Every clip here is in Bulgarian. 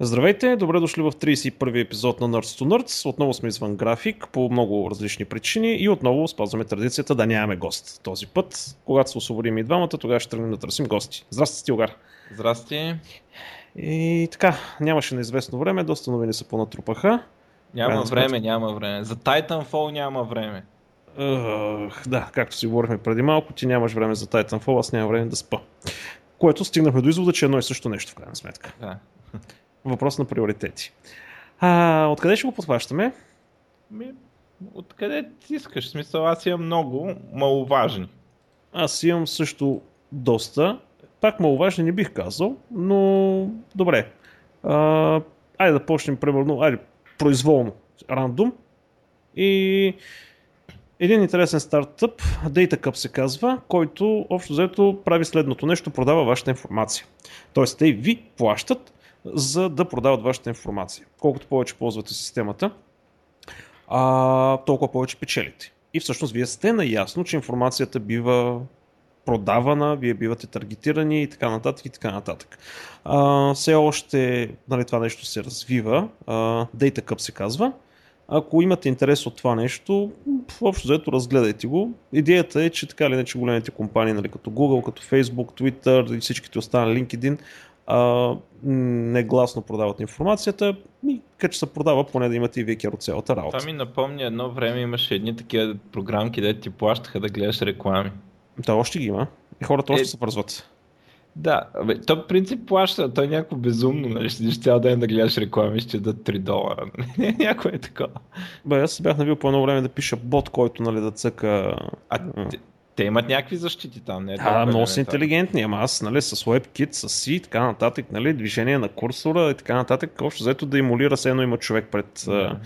Здравейте, добре дошли в 31 епизод на Nerds to Nerds. Отново сме извън график по много различни причини и отново спазваме традицията да нямаме гост. Този път, когато се освободим и двамата, тогава ще тръгнем да търсим гости. Здрасти, Стилгар. Здрасти. И така, нямаше неизвестно време, доста новини се понатрупаха. Няма Крайна време, сметка. няма време. За Titanfall няма време. Ugh, да, както си говорихме преди малко, ти нямаш време за Titanfall, аз нямам време да спа. Което стигнахме до извода, че е едно и също нещо в крайна сметка. Да. Въпрос на приоритети. А, откъде ще го подхващаме? Ми, откъде ти искаш? В Смисъл, аз имам много маловажни. Аз имам също доста. Пак маловажни не бих казал, но добре. А, айде да почнем примерно, айде произволно, рандом. И един интересен стартъп, DataCup се казва, който общо взето прави следното нещо, продава вашата информация. Тоест те ви плащат за да продават вашата информация. Колкото повече ползвате системата, а, толкова повече печелите. И всъщност вие сте наясно, че информацията бива продавана, вие бивате таргетирани и така нататък и така нататък. А, все още нали, това нещо се развива, а, DataCup се казва. Ако имате интерес от това нещо, общо заето разгледайте го. Идеята е, че така или иначе големите компании, нали, като Google, като Facebook, Twitter и всичките останали LinkedIn, а, негласно продават информацията и като се продава, поне да имате и вие от цялата работа. Това ми напомня едно време имаше едни такива програмки, де ти плащаха да гледаш реклами. Да, още ги има. И хората още Е, се вързват. Да, бе, то принцип плаща, той е някакво безумно, нали? Ще цял ден да гледаш реклами, ще дадат 3 долара. Някое е такова. Бе, аз се бях навил по едно време да пиша бот, който нали, да цъка... А те имат някакви защити там, не е Да, толкова много са интелигентни, ама аз нали, с WebKit, с C и така нататък, нали, движение на курсора и така нататък, общо заето да емулира се едно има човек пред... а,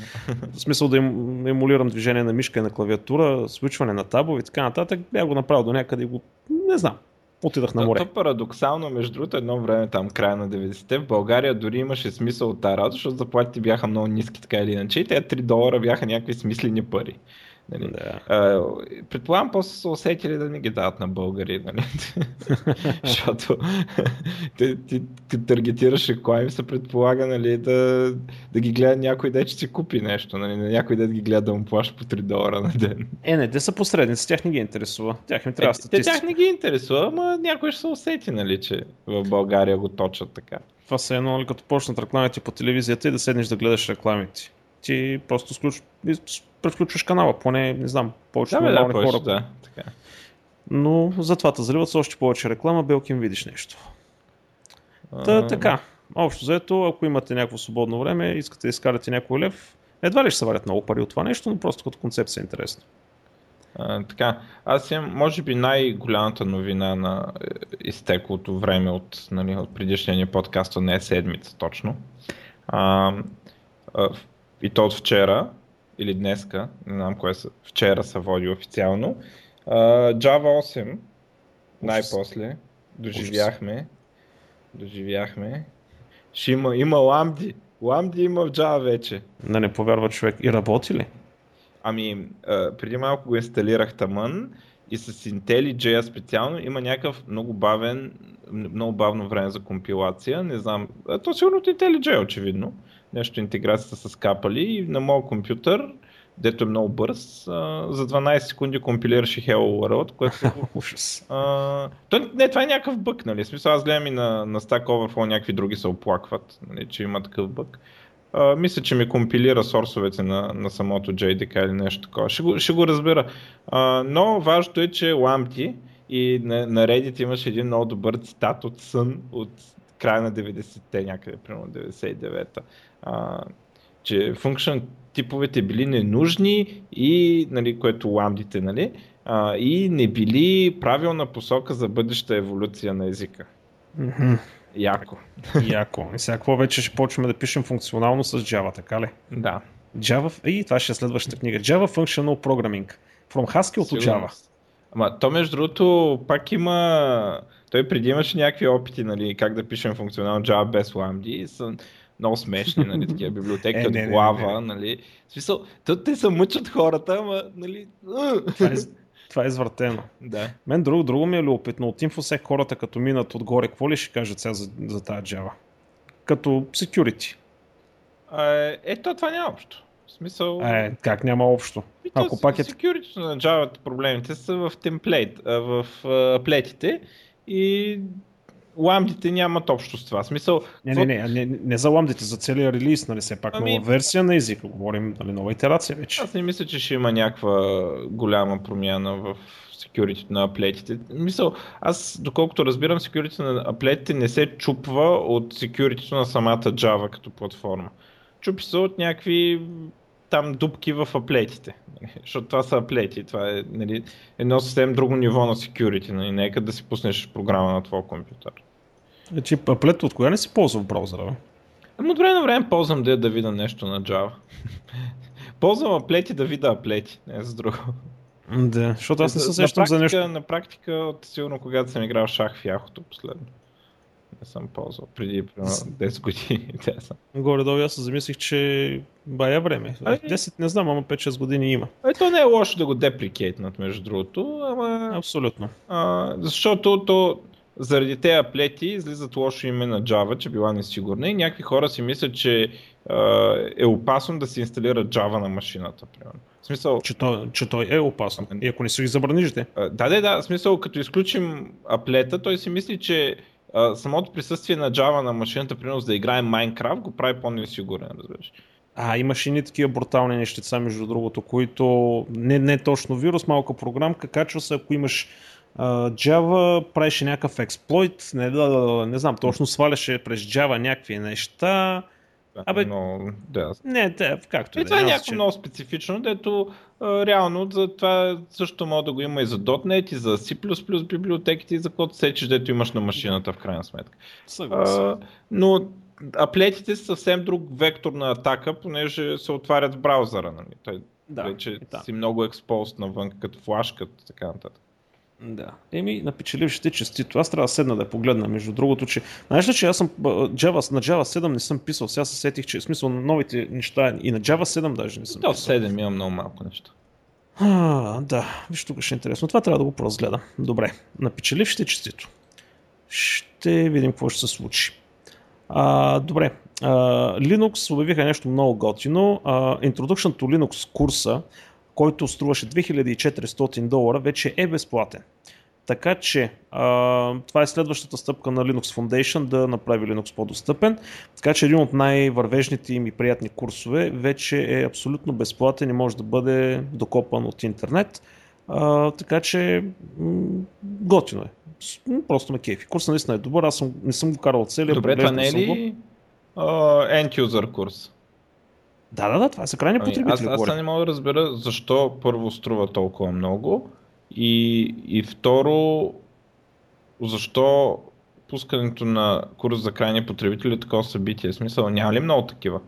В смисъл да ем- емулирам движение на мишка и на клавиатура, свичване на табове и така нататък, бях го направил до някъде и го... Не знам. Отидах на То, море. то парадоксално, между другото, едно време там, края на 90-те, в България дори имаше смисъл от тази работа, защото заплатите бяха много ниски, така или иначе, и тези 3 долара бяха някакви смислени пари. Нали? Да. А, предполагам, после са усетили да не ги дават на българи, нали? Защото ти, ти, ти таргетираш реклами, се предполага нали, да, да ги гледа някой дет, че си купи нещо, нали? на някой дет ги гледа да му плаща по 3 долара на ден. Е, не, те са посредници, тях не ги интересува. Тях им трябва Е, те статистика. тях не ги интересува, ама някой ще се усети, нали, че в България го точат така. Това са едно, нали, като почнат рекламите по телевизията и да седнеш да гледаш рекламите. Ти просто сключ... превключваш канала, поне, не знам, повече Да, да, нормални повече, хора. да, така. Но затова те заливат с още повече реклама, белки им видиш нещо. Та, А, така, общо заето, ако имате някакво свободно време, искате да изкарате някой лев, едва ли ще се варят много пари от това нещо, но просто като концепция е интересно. А, така, аз имам, може би, най-голямата новина на е, изтеклото време от, нали, от предишния ни подкаст, не е седмица точно. А, а, и то от вчера, или днеска, не знам кое са, вчера се води официално. А, Java 8, най-после, доживяхме, доживяхме. Ще има, има ламди, ламди има в Java вече. Да не повярва човек. И работи ли? Ами, а, преди малко го инсталирах тъмън и с IntelliJ специално има някакъв много бавен, много бавно време за компилация. Не знам, а, то сигурно от IntelliJ очевидно. Нещо интеграцията с капали и на моят компютър, дето е много бърз, а, за 12 секунди компилираше Hello World, което Ужас. а, то, не, това е някакъв бък, нали? Смисъл, аз гледам и на, на Stack Overflow някакви други се оплакват, нали, че има такъв бък. А, мисля, че ми компилира сорсовете на, на самото JDK или нещо такова. Ще го, ще го разбера. А, но важното е, че ламти и на, на Reddit имаше един много добър цитат от Сън от края на 90-те, някъде, примерно 99-та. А, че function типовете били ненужни и, нали, което ламдите, нали, а, и не били правилна посока за бъдеща еволюция на езика. Мгм. Яко. Яко. И сега какво вече ще почваме да пишем функционално с Java, така ли? Да. Java, и това ще е следващата книга. Java Functional Programming. From Haskell to Сигурно. Java. Ама то между другото пак има... Той преди имаше някакви опити, нали, как да пишем функционално Java без lambda и са много смешни, нали, такива библиотеки Е, от не, не, не, глава, не. нали. В смисъл, то, те се мъчат хората, ама, нали... Това е, това е извъртено. Да. Мен друго, друго ми е любопитно. От InfoSec хората като минат отгоре, какво ли ще кажат сега за, за тази Java? като security. А, ето, това няма общо. В смисъл... Е, как няма общо? И Ако то пак е... security на Java проблемите са в темплейт, в а, аплетите и ламдите нямат общо с това. Смисъл, Не, не, не, не, не за ламдите, за целия релиз, нали, все пак Ами- нова версия на езика, говорим, нали, нова итерация вече. Аз не мисля, че ще има някаква голяма промяна в security на аплетите. Мисъл, аз доколкото разбирам, security на аплетите не се чупва от security на самата Java като платформа. Чупи се от някакви там дупки в аплетите. Защото това са аплети. Това е нали, едно съвсем друго ниво на security. Нали. Нека да си пуснеш програма на твоя компютър. Значи, аплет от кога не си ползва в браузъра? Бе? Ами от време на време ползвам да, да видя нещо на Java. ползвам аплети да видя аплети, не за друго. Да, защото аз не се сещам за нещо. На практика, от сигурно когато съм играл шах в яхото последно. Не съм ползвал преди примерно 10 години. Горе-долу аз се замислих, че бая време. Ами- 10 не знам, ама 5-6 години има. Ето не е лошо да го деприкейтнат, между другото, ама Абсолютно. а, защото то заради тези аплети излизат лошо име на Java, че била несигурна и някакви хора си мислят, че а, е опасно да се инсталира Java на машината. Примерно. В смисъл, Че той, че той е опасно. И ако не си ги. А, Да, да, да. В смисъл, като изключим аплета, той си мисли, че самото присъствие на Java на машината, примерно за да играе Minecraft, го прави по-несигурен, разбираш. А, имаше и такива брутални нещица, между другото, които не, не точно вирус, малка програмка, качва се, ако имаш а, Java, правеше някакъв експлойт, не, да, не знам, точно сваляше през Java някакви неща. Абе- Но, да. Не, те, както И да това е някакво много специфично, дето а, реално за това също може да го има и за .NET, и за C++ библиотеките, и за каквото сечеш, дето имаш на машината в крайна сметка. Съгласен. А, но аплетите са съвсем друг вектор на атака, понеже се отварят в браузъра. Нали? Той Да, вече да. си много експост навън, като флашка, така нататък. Да. Еми, на печелившите честито. Аз трябва да седна да погледна, между другото, че... Знаеш ли, че аз съм Java, на Java 7 не съм писал, сега се сетих, че в смисъл на новите неща и на Java 7 даже не съм писал. 7 има много малко неща. А, да, виж тук ще е интересно. Това трябва да го поразгледам. Добре, на печелившите честито. Ще видим какво ще се случи. А, добре, а, Linux обявиха нещо много готино. А, Introduction to Linux курса, който струваше 2400 долара, вече е безплатен. Така че а, това е следващата стъпка на Linux Foundation да направи Linux по-достъпен. Така че един от най-вървежните им и приятни курсове вече е абсолютно безплатен и може да бъде докопан от интернет. А, така че м- готино е. Просто ме кефи. Курсът наистина е добър. Аз съм, не съм го карал целия. Добре, това не е го. ли а, end user курс? Да, да, да, това са крайни Ами, аз, потребители. аз говоря. не мога да разбера защо първо струва толкова много и, и второ защо пускането на курс за крайни потребители е такова събитие. В смисъл, няма ли много такива?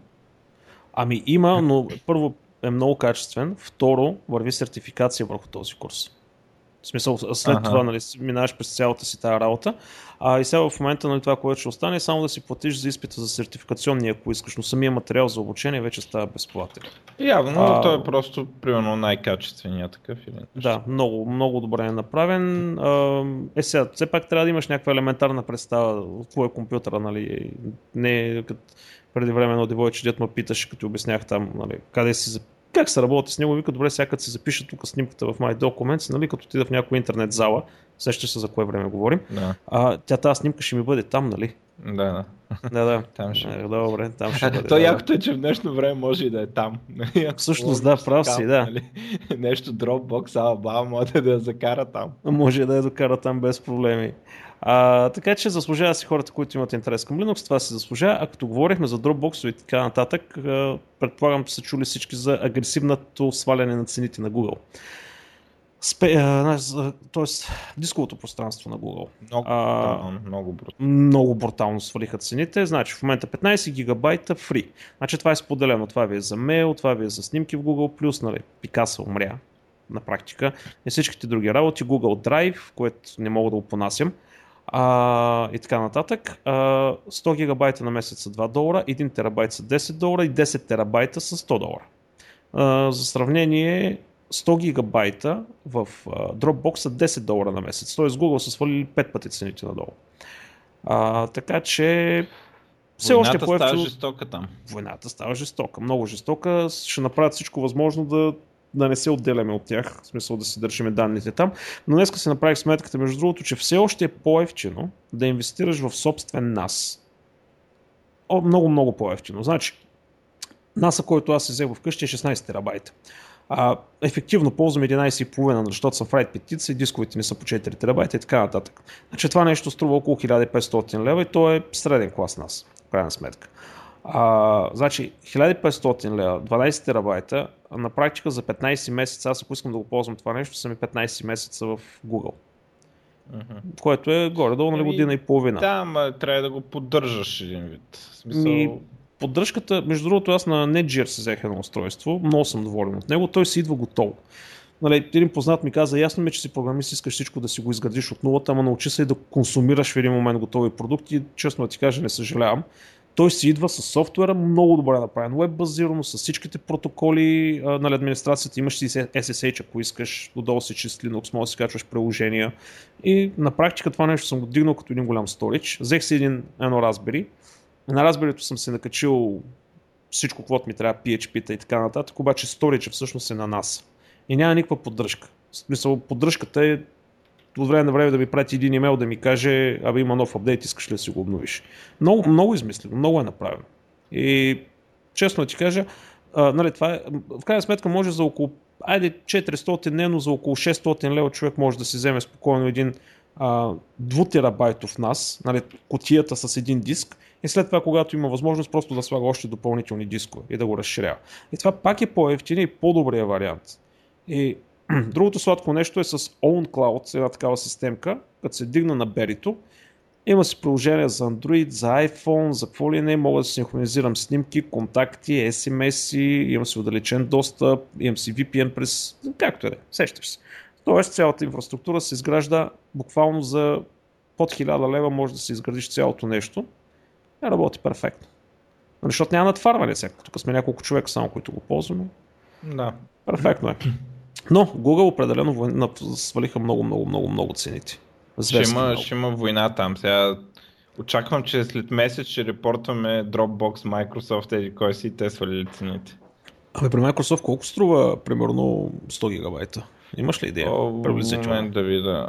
Ами има, но първо е много качествен, второ върви сертификация върху този курс. В смисъл, след Аха. това нали, минаваш през цялата си тази работа. А и сега в момента нали, това, което ще остане, е само да си платиш за изпита за сертификационния, ако искаш, но самия материал за обучение вече става безплатен. Явно, А- той е просто, примерно, най-качественият такъв или нещо. Да, много, много добре е направен. А, Е, сега, все пак трябва да имаш някаква елементарна представа какво е компютъра, нали? Не като преди време едно девойче, дет ме питаше, като ти обяснях там, нали, къде си, как се работи с него, вика, добре, сега като си запиша тук снимката в My Documents, нали, като отида в някоя интернет зала, сещаш се за кое време говорим, Да, а, тя тази снимка ще ми бъде там, нали? да, да. Да, да. Там ще Е, добре, там ще бъде. То да, да. якото е, че в днешно време може и да е там. Нали, Всъщност, да, прав си, да. нали, Нещо Dropbox, ала може да я закара там. може да я докара там без проблеми. А, така че заслужава си хората, които имат интерес към Linux, това се заслужава. А като говорихме за Dropbox и така нататък, а, предполагам, че са чули всички за агресивното сваляне на цените на Google. Спе, а, тоест, дисковото пространство на Google. Много, А, брутално, много брутално. Много брутално свалиха цените. Значи в момента 15 гигабайта фри. Значи това е споделено. Това ви е за мейл, това ви е за снимки в Google+, нали, Пикаса умря на практика. И всичките други работи, Google Drive, което не мога да го понасям. А, и така нататък. А, 100 гигабайта на месец са 2 долара, 1 терабайт са 10 долара и 10 терабайта са 100 долара. А, за сравнение, 100 гигабайта в а, Dropbox са 10 долара на месец. Тоест Google са свалили 5 пъти цените надолу. А, така че все Войната още е става жестока там. Войната става жестока, много жестока. Ще направят всичко възможно да, да не се отделяме от тях, в смисъл да си държиме данните там. Но днеска се направих сметката, между другото, че все още е по-ефтино да инвестираш в собствен NAS. О, много, много по-ефтино. Значи, NASA, който аз се взех вкъщи е 16 терабайта. А, ефективно ползвам 11,5, защото съм в RAID петица и дисковете ми са по 4 терабайта и така нататък. Значи това нещо струва около 1500 лева и то е среден клас нас, в крайна сметка. А, значи 1500 лева, 12 терабайта, на практика за 15 месеца, аз ако искам да го ползвам това нещо, са ми 15 месеца в Google. Което е горе-долу нали, Еми, година и половина. Да, ама трябва да го поддържаш един вид. В смисъл... Ми, поддръжката, между другото, аз на Netgear се взех едно устройство, много съм доволен от него, той си идва готово. Нали, един познат ми каза, ясно ми, е, че си програмист, искаш всичко да си го изградиш от нулата, ама научи се и да консумираш в един момент готови продукти. Честно да ти кажа, не съжалявам. Той си идва с софтуера, много добре направен, веб базирано, с всичките протоколи а, на администрацията, имаш си SSH, ако искаш, отдолу си чист Linux, може да си качваш приложения. И на практика това нещо съм го дигнал като един голям сторич. Взех си един, едно Raspberry, на Raspberry съм се накачил всичко, което ми трябва, PHP-та и така нататък, обаче сторича всъщност е на нас. И няма никаква поддръжка. В смисъл, поддръжката е от време на време да ми прати един имейл да ми каже, абе има нов апдейт, искаш ли да си го обновиш. Много, много измислено, много е направено. И честно да ти кажа, а, нали, това е, в крайна сметка може за около, айде 400 дневно, за около 600 лева човек може да си вземе спокойно един а, 2 терабайтов нас, нали, котията с един диск и след това, когато има възможност, просто да слага още допълнителни дискове и да го разширява. И това пак е по-ефтин и по-добрия вариант. И другото сладко нещо е с OwnCloud, една такава системка, като се дигна на берито, има си приложения за Android, за iPhone, за какво ли не, мога да синхронизирам снимки, контакти, SMS, имам си удалечен достъп, имам си VPN през... както е, сещаш се. Тоест цялата инфраструктура се изгражда буквално за под 1000 лева може да се изградиш цялото нещо. И работи перфектно. Нали, Защото няма натварване сега. Тук сме няколко човека само, които го ползваме. Да. Перфектно е. Но Google определено война, свалиха много, много, много, много цените. Ще има, много. ще има война там. Сега очаквам, че след месец ще репортваме Dropbox, Microsoft, еди кой си те свалили цените. Абе, при Microsoft колко струва примерно 100 гигабайта? Имаш ли идея? Приблизително. Момент да видя.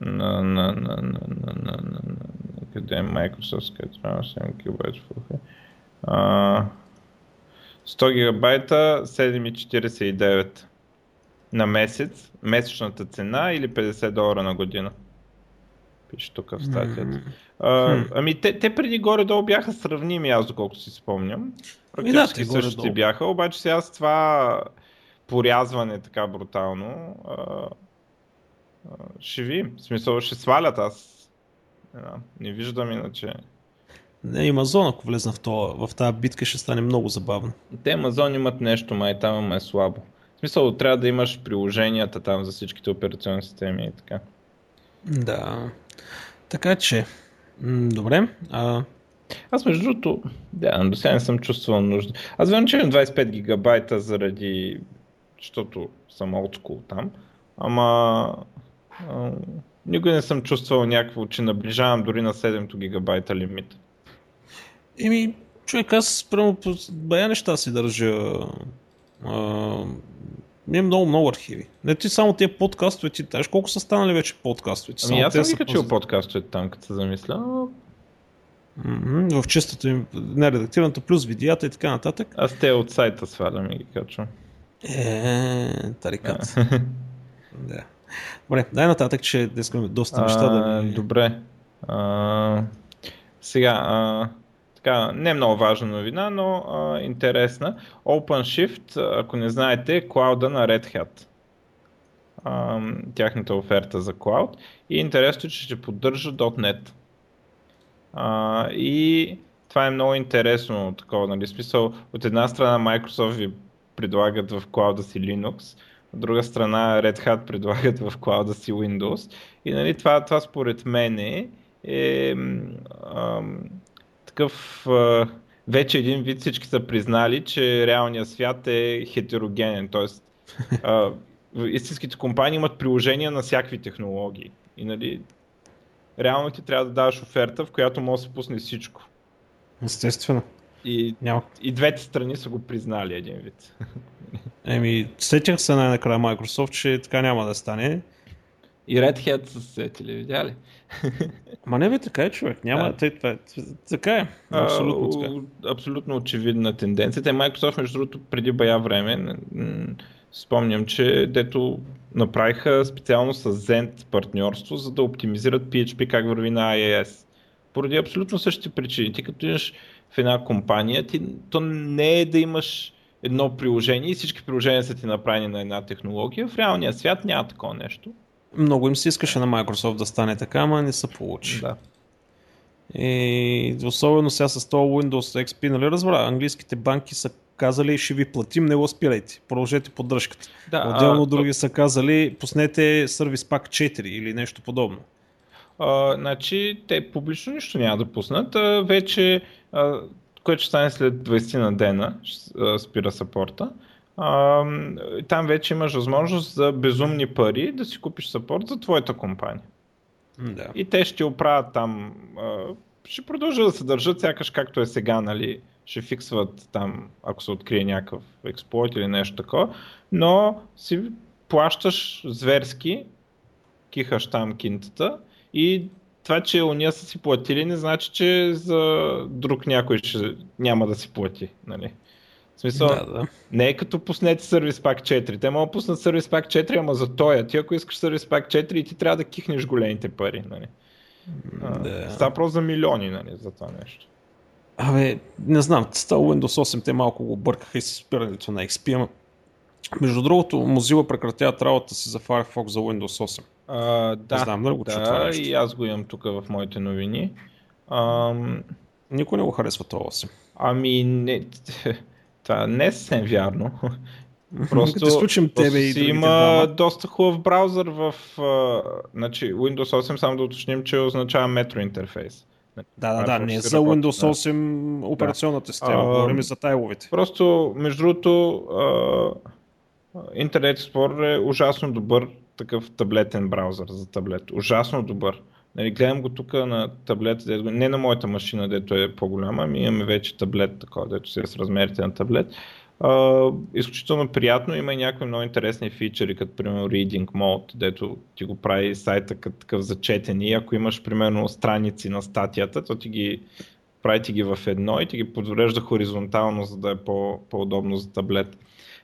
На, на, на, на, на, на, на, на, къде е Microsoft, къде трябва да се гигабайт а, 100 гигабайта 7,49 на месец, месечната цена или 50 долара на година. Пише тук в статията. А, ами те, те преди горе-долу бяха сравними, аз доколкото си спомням. Да, Практически те същите горе-долу. бяха, обаче сега с това порязване така брутално, а, а, ще ви, в смисъл ще свалят аз. Не, не виждам иначе. Не, Амазон, ако влезна в, това, в тази битка, ще стане много забавно. Те Amazon имат нещо, май там е слабо. В смисъл трябва да имаш приложенията там за всичките операционни системи и така. Да. Така че, м, добре. А, Аз между другото, да, до сега не съм чувствал нужда. Аз вярвам, че имам 25 гигабайта заради, защото съм school там, ама а, никога не съм чувствал някакво, че наближавам дори на 7 гигабайта лимит. Еми, човек, аз прямо по бая неща си държа. А, имам много, много архиви. Не ти само тия подкастове, ти знаеш колко са станали вече подкастовете. Ами аз съм ги качил подкастовете там, като се замисля. Мгм, В чистата им, нередактираната, плюс видеята и така нататък. Аз те от сайта свалям и ги качвам. Е, тарикат. да. Добре, дай нататък, че днес имаме доста неща да ми... Добре. А, сега, а, така, не много важна новина, но а, интересна. OpenShift, ако не знаете, е клауда на Red Hat. А, тяхната оферта за клауд. И интересно, е, че ще поддържа .NET. А, и това е много интересно, такова, нали, смисъл, от една страна Microsoft ви предлагат в клауда си Linux, от друга страна Red Hat предлагат в клауда си Windows. И нали, това, това според мен е, е ам, такъв вече един вид всички са признали, че реалният свят е хетерогенен, т.е. истинските компании имат приложения на всякакви технологии. И нали, реално ти трябва да даваш оферта, в която може да се пусне всичко. Естествено. И, Няма. и двете страни са го признали един вид. Еми, сетях се най-накрая Microsoft, че така няма да стане. И Red Hat са сетили, видя ли? Ма не бе, така е човек. Няма, да. Тъй, това, така е. Абсолютно така. Абсолютно очевидна тенденция. Те Microsoft, между другото, преди бая време, спомням, че дето направиха специално с Zend партньорство, за да оптимизират PHP как върви на IIS. Поради абсолютно същите причини. Ти като имаш в една компания, ти, то не е да имаш едно приложение и всички приложения са ти направени на една технология. В реалния свят няма такова нещо. Много им се искаше на Microsoft да стане така, ама не се получи. Да. И особено сега с това Windows XP, нали разбра, английските банки са казали ще ви платим, не го спирайте, продължете поддръжката. Да, Отделно а, други са казали пуснете сервис пак 4 или нещо подобно. А, значи те публично нищо няма да пуснат, а, вече, а, което ще стане след 20 на дена, а, спира сапорта. А, там вече имаш възможност за безумни пари да си купиш сапорт за твоята компания. Да. И те ще оправят там, а, ще продължат да се държат сякаш както е сега, нали, ще фиксват там, ако се открие някакъв експлойт или нещо такова, но си плащаш зверски, кихаш там кинтата и това, че уния са си платили, не значи, че за друг някой ще няма да си плати. Нали? Смисъл, да, да. не е като пуснете сервис пак 4. Те могат да пуснат сервис пак 4, ама за тоя. Ти ако искаш сервис пак 4 и ти трябва да кихнеш големите пари. Нали? Да. Става просто за милиони нали, за това нещо. Абе, не знам, става Windows 8 те малко го бъркаха и с спирането на XP, ама между другото, Mozilla прекратяват работа си за Firefox за Windows 8. А, да, не знам дали го да, и аз го имам тук в моите новини. Ам... Никой не го харесва това 8. Ами, не, това не е съвсем вярно. Просто, да случим тебе и си има двама. доста хубав браузър в uh, значи, Windows 8, само да уточним, че означава метро интерфейс. Да, да, да, не за Windows 8 да. операционната система, говорим за тайловете. Просто, между другото, uh, Internet Explorer е ужасно добър такъв таблетен браузър за таблет. Ужасно добър. Нали, гледам го тук на таблет, не на моята машина, дето е по-голяма, ами имаме вече таблет, такова, дето си с размерите на таблет. Uh, изключително приятно, има и някакви много интересни фичери, като примерно Reading Mode, дето ти го прави сайта като такъв за четене и ако имаш примерно страници на статията, то ти ги прави ти ги в едно и ти ги подврежда хоризонтално, за да е по, по-удобно за таблет.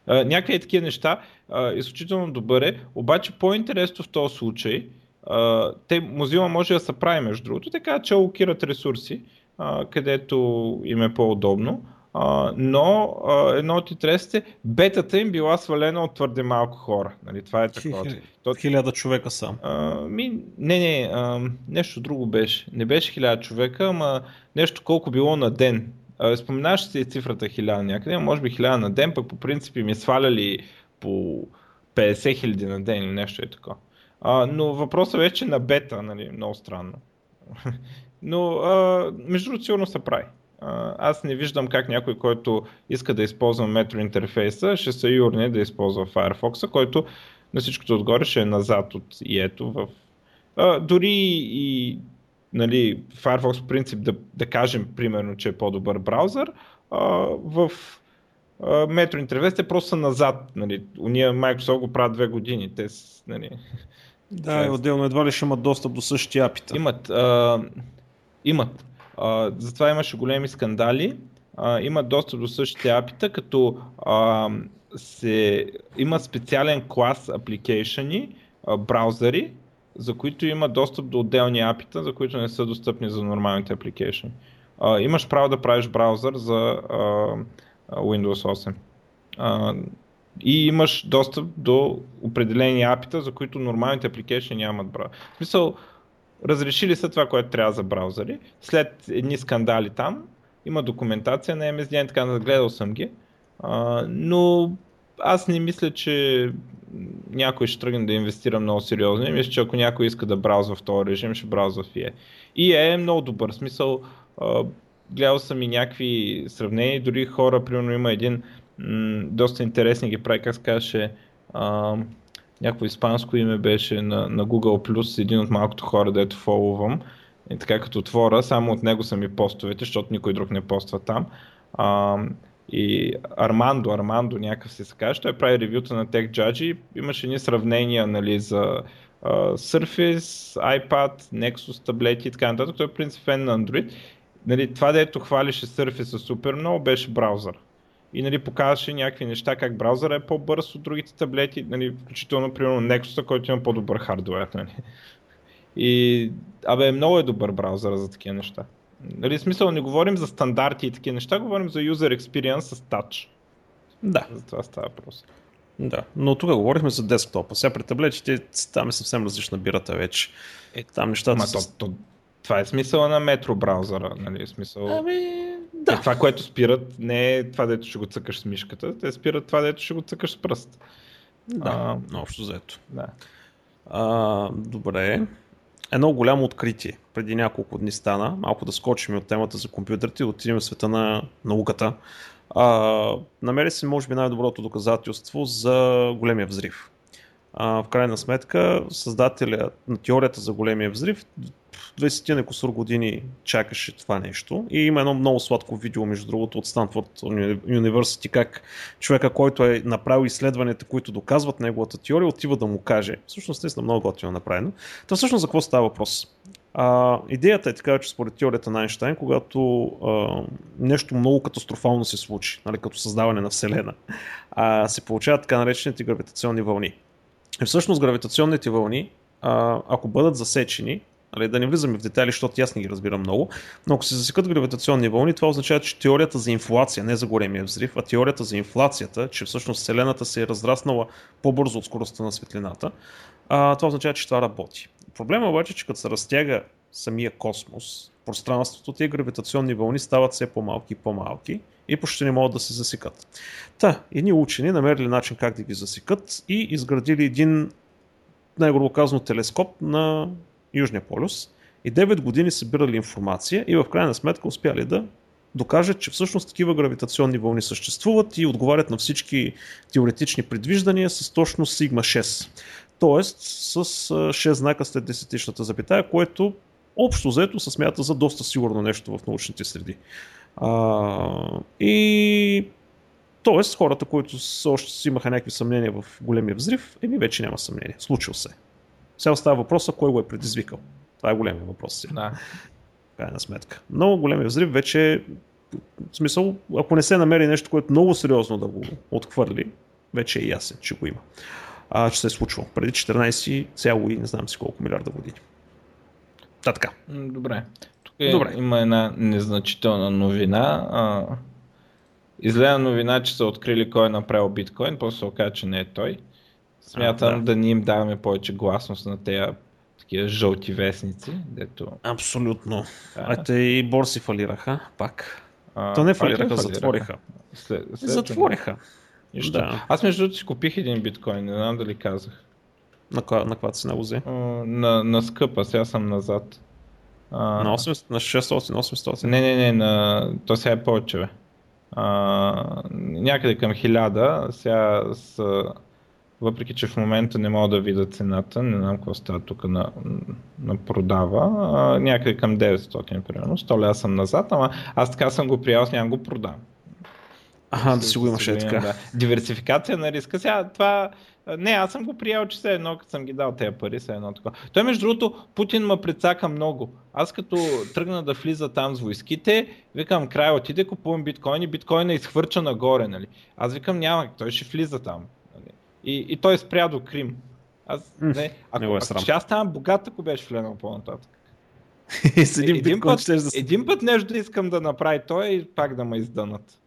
Uh, някакви такива неща, uh, изключително добър е, обаче по-интересно в този случай, те, Mozilla може да се прави между другото, така че алокират ресурси, uh, където им е по-удобно, Uh, но uh, едно от интересите, бетата им била свалена от твърде малко хора. Нали, това е такова. Хиляда човека сам. Uh, ми, не, не, uh, нещо друго беше. Не беше хиляда човека, ама нещо колко било на ден. Uh, споменаваш си цифрата хиляда някъде, може би хиляда на ден, пък по принцип ми сваляли по 50 хиляди на ден или нещо е такова. Uh, но въпросът вече на бета, нали, много странно. но uh, между другото сигурно се прави аз не виждам как някой, който иска да използва метро интерфейса, ще се юрне да използва Firefox, който на всичкото отгоре ще е назад от ето в... А, дори и нали, Firefox в принцип да, да кажем примерно, че е по-добър браузър, а, в метро интерфейс е просто назад. Нали. Уния Microsoft го правят две години. Те, нали, да, и отделно едва ли ще имат достъп до същия апита. Имат. А, имат. А, затова имаше големи скандали. А, има доста до същите апита, като а, се, има специален клас апликейшени, браузъри, за които има достъп до отделни апита, за които не са достъпни за нормалните апликейшени. имаш право да правиш браузър за а, Windows 8. А, и имаш достъп до определени апита, за които нормалните апликейшени нямат браузър. В смисъл, разрешили са това, което трябва за браузъри. След едни скандали там, има документация на MSDN, така гледал съм ги, но аз не мисля, че някой ще тръгне да инвестира много сериозно. И мисля, че ако някой иска да браузва в този режим, ще браузва в EA. EA е много добър. Смисъл, гледал съм и някакви сравнения, дори хора, примерно има един м- доста интересни ги прави, как се казваше, някакво испанско име беше на, на Google+, един от малкото хора, дето фолувам. И така като отворя, само от него са ми постовете, защото никой друг не поства там. А, и Армандо, Армандо някакъв се каже, той прави ревюта на Tech Judge и имаше ни сравнения нали, за uh, Surface, iPad, Nexus таблети и така нататък. Той е принцип на Android. Нали, това, дето хвалише Surface супер много, беше браузър. И нали, показваше някакви неща, как браузъра е по-бърз от другите таблети, нали, включително, примерно, Nexus, който има по-добър хардуер. Нали. И, абе, много е добър браузър за такива неща. Нали, смисъл, не говорим за стандарти и такива неща, говорим за user experience с touch. Да. За това става въпрос. Да, но тук говорихме за десктопа. Сега при таблетите там е съвсем различна бирата вече. Е, там нещата са... то, то, това е смисъла на метро браузъра, нали? Смисъл... Ами, да. Е, това, което спират, не е това, дето ще го цъкаш с мишката, те спират това, дето ще го цъкаш с пръст. Да, а, общо заето. Да. А, добре. Едно голямо откритие. Преди няколко дни стана. Малко да скочим от темата за компютрите и отидем в света на науката. А, намери се, може би, най-доброто доказателство за големия взрив. А, в крайна сметка, създателя на теорията за големия взрив 20 на косур години чакаше това нещо и има едно много сладко видео, между другото, от Станфорд University, как човека, който е направил изследванията, които доказват неговата теория, отива да му каже. Всъщност, наистина много готино направено. То всъщност за какво става въпрос? А, идеята е така, че според теорията на Айнштайн, когато а, нещо много катастрофално се случи, нали, като създаване на Вселена, а, се получават така наречените гравитационни вълни. И всъщност гравитационните вълни, ако бъдат засечени, нали, да не влизаме в детайли, защото аз не ги разбирам много, но ако се засекат гравитационни вълни, това означава, че теорията за инфлация, не за големия взрив, а теорията за инфлацията, че всъщност Вселената се е разраснала по-бързо от скоростта на светлината, а, това означава, че това работи. Проблема обаче, че като се разтяга самия космос, пространството, тези гравитационни вълни стават все по-малки и по-малки и почти не могат да се засекат. Та, едни учени намерили начин как да ги засекат и изградили един, най-грубо казано, телескоп на Южния полюс и 9 години събирали информация и в крайна сметка успяли да докажат, че всъщност такива гравитационни вълни съществуват и отговарят на всички теоретични предвиждания с точно сигма 6. Тоест с 6 знака след десетичната запитая, което общо заето се смята за доста сигурно нещо в научните среди. А, и Тоест, хората, които още си имаха някакви съмнения в големия взрив, еми вече няма съмнение. Случил се. Сега става въпроса кой го е предизвикал. Това е големия въпрос. Да. Крайна сметка. Но големия взрив вече в смисъл, ако не се намери нещо, което много сериозно да го отхвърли, вече е ясен, че го има. А, че се е случвало преди 14 цяло и не знам си колко милиарда години. Та така. Добре. Тук е, Добре. има една незначителна новина. А, изгледа новина, че са открили кой е направил биткоин, после се оказа, че не е той. Смятам а, да. да ни им даваме повече гласност на тези такива жълти вестници, дето... Абсолютно. Да. А те и борси фалираха, пак. А, То не фалираха, фалираха, затвориха. След, след затвориха. Нищо. Да. Аз между другото си купих един биткоин, не знам дали казах. На, каква, на каква цена узе? На, на скъпа, сега съм назад. А... На, 800, на 600, 800? Не, не, не, на... то сега е повече, бе. А, някъде към 1000, сега с въпреки че в момента не мога да видя цената, не знам какво става тук на, на продава, а, някъде към 900 примерно, 100 ля съм назад, ама аз така съм го приял, аз нямам го продам. Ага, да си го имаш е така. Да. Диверсификация на риска. Сега това... Не, аз съм го приял, че се едно, като съм ги дал тези пари, се едно такова. Той между другото, Путин ме прецака много. Аз като тръгна да влиза там с войските, викам, край отиде, купувам биткоин и биткоина изхвърча нагоре, нали. Аз викам, няма, той ще влиза там. И, и той спря до Крим. Аз, не, ако, не е ако ще аз ставам богат, ако беше влезнал по-нататък. един, е, един, път, да... един път нещо искам да направи той и пак да ме издънат.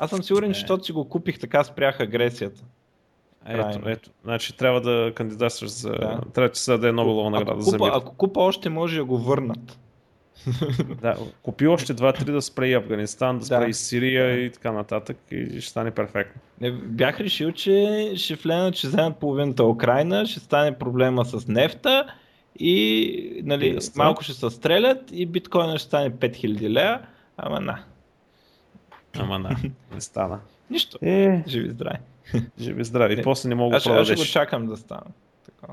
Аз съм сигурен, че защото си го купих, така спрях агресията. Ето, ето. Значи трябва да кандидатстваш за... Да. Трябва да се даде Нобелова награда за мир. Ако купа още може да го върнат. да, купи още 2-3 да спре и Афганистан, да спре да. и Сирия и така нататък и ще стане перфектно. Не, бях решил, че ще вленат, ще вземат половината Украина, ще стане проблема с нефта и, нали, да малко ще се стрелят и биткоина ще стане 5000 лея, ама на. Ама на, не стана. Нищо. Е... Живи здрави. Живи здрави. Не. После не мога да ще- аз ще го продадеш. чакам да стане. Така.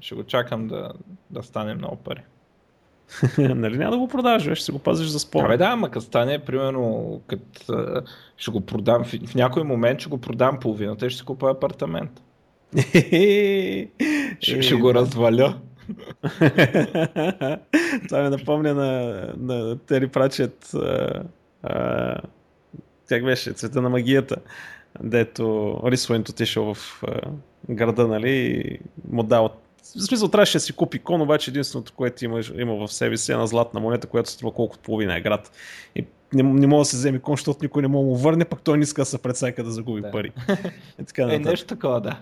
Ще го чакам да, да стане много пари. нали няма да го продаваш, бе, ще си го пазиш за спомен. Абе да, ама като стане, примерно, като ще го продам, в, в някой момент ще го продам половината и ще си купя апартамент. Ще, Е, ще го разваля. Това ме напомня на, на Тери Прачет. А, а, как беше? Цвета на магията. Дето Рисуент отишъл в а, града, нали? И му дал. В смисъл, трябваше да си купи кон, обаче единственото, което има, има в себе си е една златна монета, която струва колкото половина е град. И не, не мога да се вземе кон, защото никой не мога да му върне, пък той не иска да се прецака да загуби Да. пари. И така Е, нещо такова, да.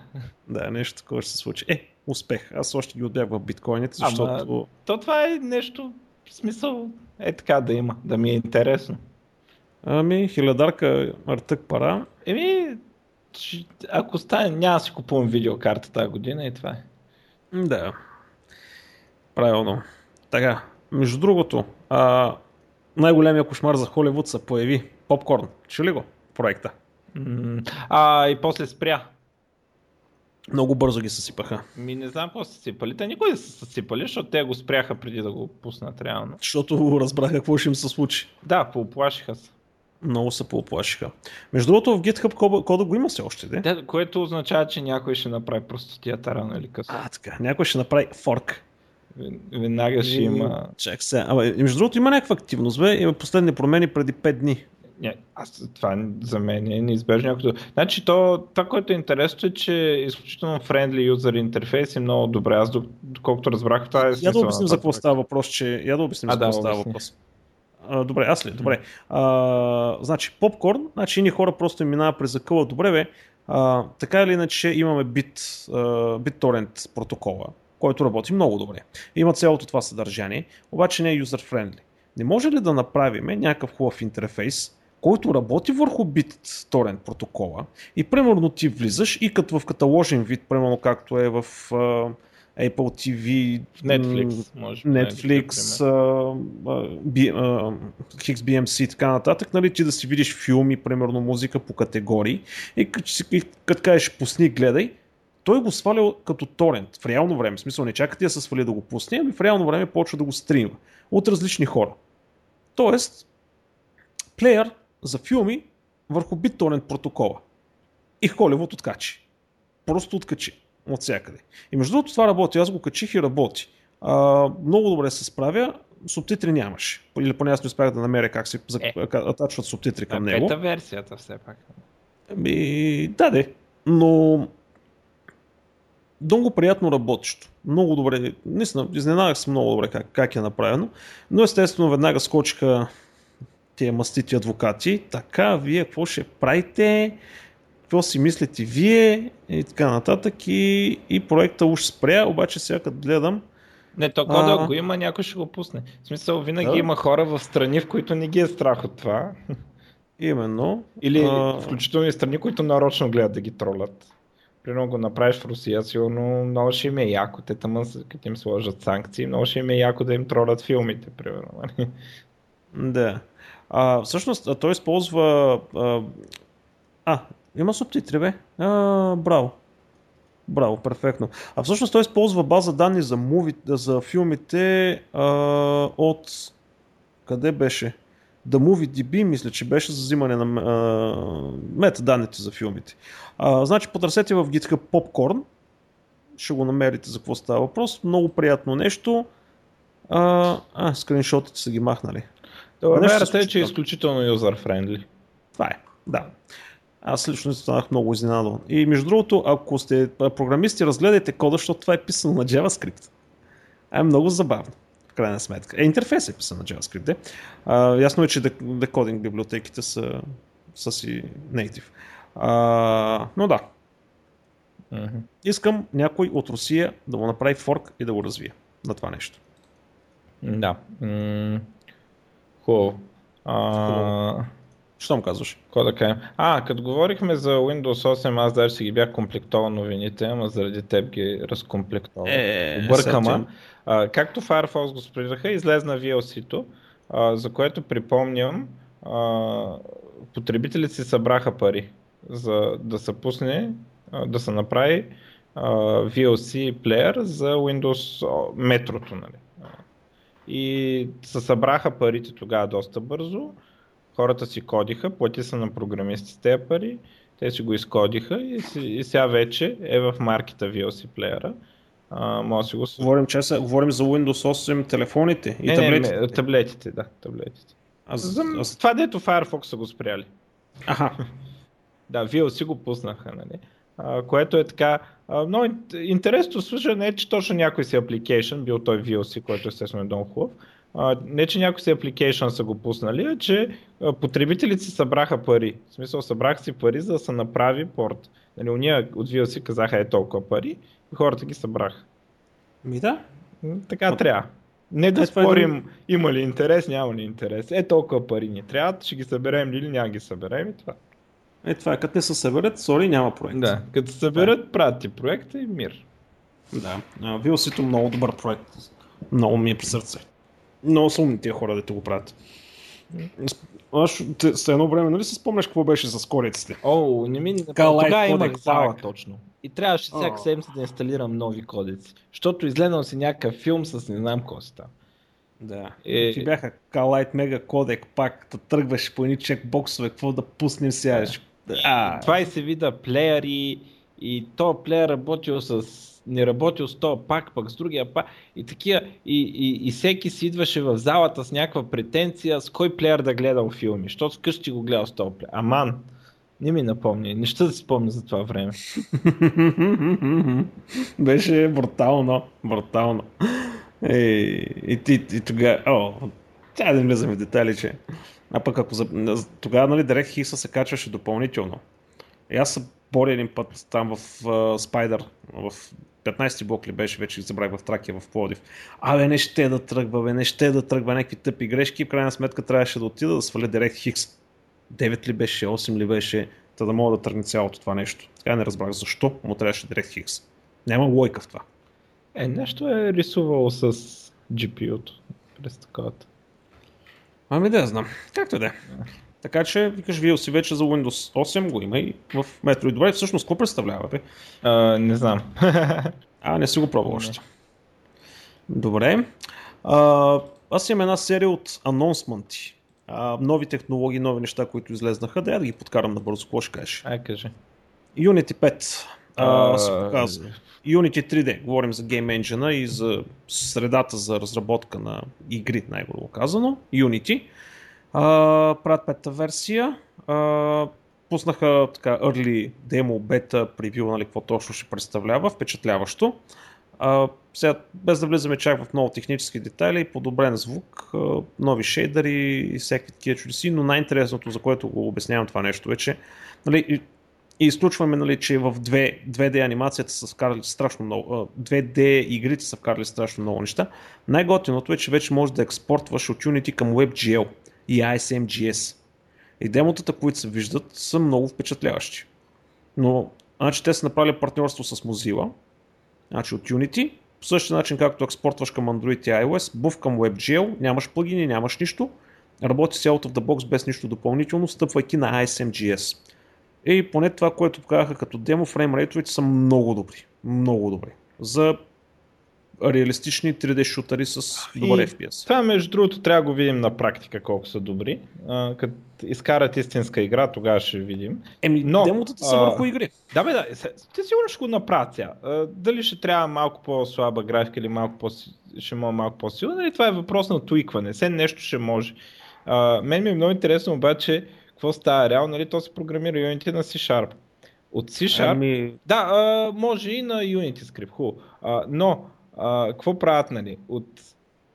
Да, нещо такова ще се случи. Е, успех. Аз още ги отбях в биткоините, защото... Ама- То това е нещо, в смисъл, е така да има, да ми е интересно. Ами, хилядарка артък пара. Еми, ако стане, няма да си купувам видеокарта тази година и това е. Да. Правилно. Така, между другото, а, най-големия кошмар за Холивуд се появи. Попкорн. Чу ли го? Проекта. А, и после спря. Много бързо ги съсипаха. Ми не знам какво са сипали. Те никой не са съсипали, защото те го спряха преди да го пуснат реално. Защото разбраха какво ще им се случи. Да, поуплашиха се. Много се пооплашиха. Между другото, в GitHub кода, кода го има все още, де? Да, което означава, че някой ще направи простотията рано или късно. А, така. Някой ще направи форк. Веднага ще има... Чак сега. Абе, между другото, има някаква активност, бе. Има последни промени преди 5 дни. Ня, аз, това за мен е неизбежно. Ако... Значи то, това, което е интересно е, че е изключително friendly юзер интерфейс и много добре. Аз док- доколкото разбрах, това е Я да обясним за какво става въпрос, че... Я да обясним А, за да, какво става въпрос. Добре, аз ли? Добре. А, значи, попкорн, значи ни хора просто минава през закъла. Добре, бе. А, така или иначе имаме бит, а, BitTorrent протокола, който работи много добре. Има цялото това съдържание, обаче не е user-friendly. Не може ли да направим някакъв хубав интерфейс, който работи върху BitTorrent протокола и примерно ти влизаш и като в каталожен вид, примерно както е в а, Apple TV, Netflix, може Netflix, XBMC и така нататък, нали, ти да си видиш филми, примерно музика по категории и като, кажеш пусни, гледай, той го сваля като торент в реално време. В смисъл не чака ти да се свали да го пусне, ами в реално време почва да го стримва от различни хора. Тоест, плеер за филми върху BitTorrent протокола. И Холивуд откачи. Просто откачи от всякъде. И между другото това работи. Аз го качих и работи. А, много добре се справя. Субтитри нямаше. Или поне аз не успях да намеря как се Е. атачват субтитри към А, него. Бета версията все пак. Ами, да, де. Но много приятно работещо. Много добре. Наистина, изненадах се много добре как, как е направено. Но естествено веднага скочиха тия мастити адвокати. Така, вие какво ще правите? Какво си мислите вие? И така нататък. И, и проекта уж спря, обаче сега като гледам, Не, то кода А. го има, някой ще го пусне. В смисъл, винаги Да. има хора в страни, в които не ги е страх от това. именно... Или а, включително и страни, които нарочно гледат да ги тролят. Примерно го направиш в Русия, сигурно много ще им е яко. Те там, като им сложат санкции, много ще им е яко да им тролят филмите, примерно. нали? Да. А, всъщност, той използва. А, а, има субтитри, бе. А, браво. Браво, перфектно. А всъщност той използва база данни за, муви, за филмите а, от. Къде беше? The MovieDB, мисля, че беше за взимане на а, метаданните за филмите. А, значи, потърсете в GitHub Popcorn. Ще го намерите за какво става въпрос. Много приятно нещо. А, а скриншотите са ги махнали. Добре, Нещо е, че е изключително юзър-френдли. Това е, да. Аз лично станах много изненадан. И между другото, ако сте програмисти, разгледайте кода, защото това е писано на JavaScript. А е много забавно, в крайна сметка. Е, интерфейс е писан на JavaScript. Де. А, ясно е, че дек- декодинг библиотеките са, са си native. А, но да, Мгм. искам някой от Русия да му направи форк и да го развие на това нещо. Да. М, Хубаво. А, Що му казваш? Какво да кажем? А, като говорихме за Windows 8, аз даже си ги бях комплектовал новините, ама заради теб ги разкомплектовал. Е, Объркама. А, както Firefox го сприраха, излезна VLC-то, а, за което припомням, а, потребителите си събраха пари за да се пусне, да се направи VLC плеер за Windows метрото. Нали. И се събраха парите тогава доста бързо. Хората си кодиха, плати са на програмисти с тези пари, те си го изкодиха и, си, и сега вече е в маркета VLC плеера. А, може да си го... Говорим, че са, говорим за Windows 8 телефоните и не, таблетите. Не, таблетите, да, таблетите. Аз, За, аз... Това дето Firefox са го спряли. Аха. Да, VLC го пуснаха, нали? А, което е така, а, много интересно слушане е, че точно някой си application, бил той VLC, който естествено е много хубав, а, не че някой си application са го пуснали, а че а, потребителите си събраха пари. В смисъл събраха си пари, за да се направи порт. Нали, уния от VLC казаха е толкова пари и хората ги събраха. Ми да. Така трябва. Не да Е, това е спорим друго. има ли интерес, няма ли интерес. Е толкова пари ни трябват, ще ги съберем ли или няма ги съберем и това. Е, това е, като не се съберат, сори, няма проект. Да, като се съберат, правят ти проекта и мир. Да. А, VLC-то много добър проект. Много ми е при сърце. Много са умни тия хора, да те го правят. Аз с едно време, нали си спомняш какво беше с кориците? О, не ми... Калайт Тогава имах кодек, зала пак. точно. И трябваше всяка седмица да инсталирам нови кодеци. Защото изгледал си някакъв филм с не знам какво си там. Да. Е- Ти бяха Калайт Мега Кодек пак, да тръгваш по едни чекбоксове, какво да пуснем сега. А, Това и се вида плеери и то плеер работил с не работил с то пак, пък с другия пак и такива. И, и, и всеки си идваше в залата с някаква претенция с кой плеер да гледал филми, защото вкъщи го гледал с този плеер. Аман, не ми напомня, не ще да си спомня за това време. Беше брутално, брутално. И, и, и, и тогава, о, тя да не влизаме в детайли, че. А пък ако за, тогава, нали, DirectX се качваше допълнително. И аз се боря един път там в uh, Spider, в 15-ти блок ли беше, вече забрах в Тракия, в Плодив. Абе, не ще да тръгва, бе, не ще да тръгва някакви тъпи грешки. В крайна сметка трябваше да отида да сваля DirectX. 9 ли беше, 8 ли беше, та да мога да тръгне цялото това нещо. Така не разбрах защо му трябваше DirectX. Няма лойка в това. Е, нещо е рисувало с GPU-то през таковата. Ами да, знам. Както и да е. Така че, викаш, си вече за Windows 8 го има и в Metroid. Добре, всъщност какво представлява, бе? А, не знам. А, не си го пробвал още. Добре. А, аз имам една серия от анонсменти. А, нови технологии, нови неща, които излезнаха. Да я да ги подкарам набързо. Какво ще кажеш? Ай, кажи. Unity 5 а, се показва. Unity 3D, говорим за Game Engine и за средата за разработка на игри, най-грубо казано. Unity. А, правят пета версия. А, пуснаха така early demo, бета, превю, нали, какво точно ще представлява, впечатляващо. А, сега, без да влизаме чак в много технически детайли, подобрен звук, нови шейдъри и всякакви такива чудеси, но най-интересното, за което го обяснявам това нещо е, че нали, и- изключваме, нали, че в 2, 2D анимацията са вкарали страшно много, а, 2D игрите са вкарали страшно много неща. Най-готиното е, че вече можеш да експортваш от Unity към WebGL и ISMGS. И демотата, които се виждат, са много впечатляващи. Но, значи, те са направили партньорство с Mozilla, значи от Unity, по същия начин, както експортваш към Android и iOS, був към WebGL, нямаш плагини, нямаш нищо, работи си out of the box без нищо допълнително, стъпвайки на ISMGS. И поне това, което показаха като демо, фреймрейтовете са много добри. Много добри. За реалистични 3D шутъри с добър И FPS. Това, между другото, трябва да го видим на практика колко са добри. А, като изкарат истинска игра, тогава ще видим. Еми, Но, демотата са върху игри. Да, бе, да. Те сигурно ще го направят сега. Дали ще трябва малко по-слаба графика или малко по ще може малко по-силна, нали? това е въпрос на туикване. Все нещо ще може. А, мен ми е много интересно обаче какво става реално, нали? То се програмира Unity на C-Sharp. От C-Sharp Ами, да, а, може и на Unity Script, хубаво. Но, а, какво правят, нали? От,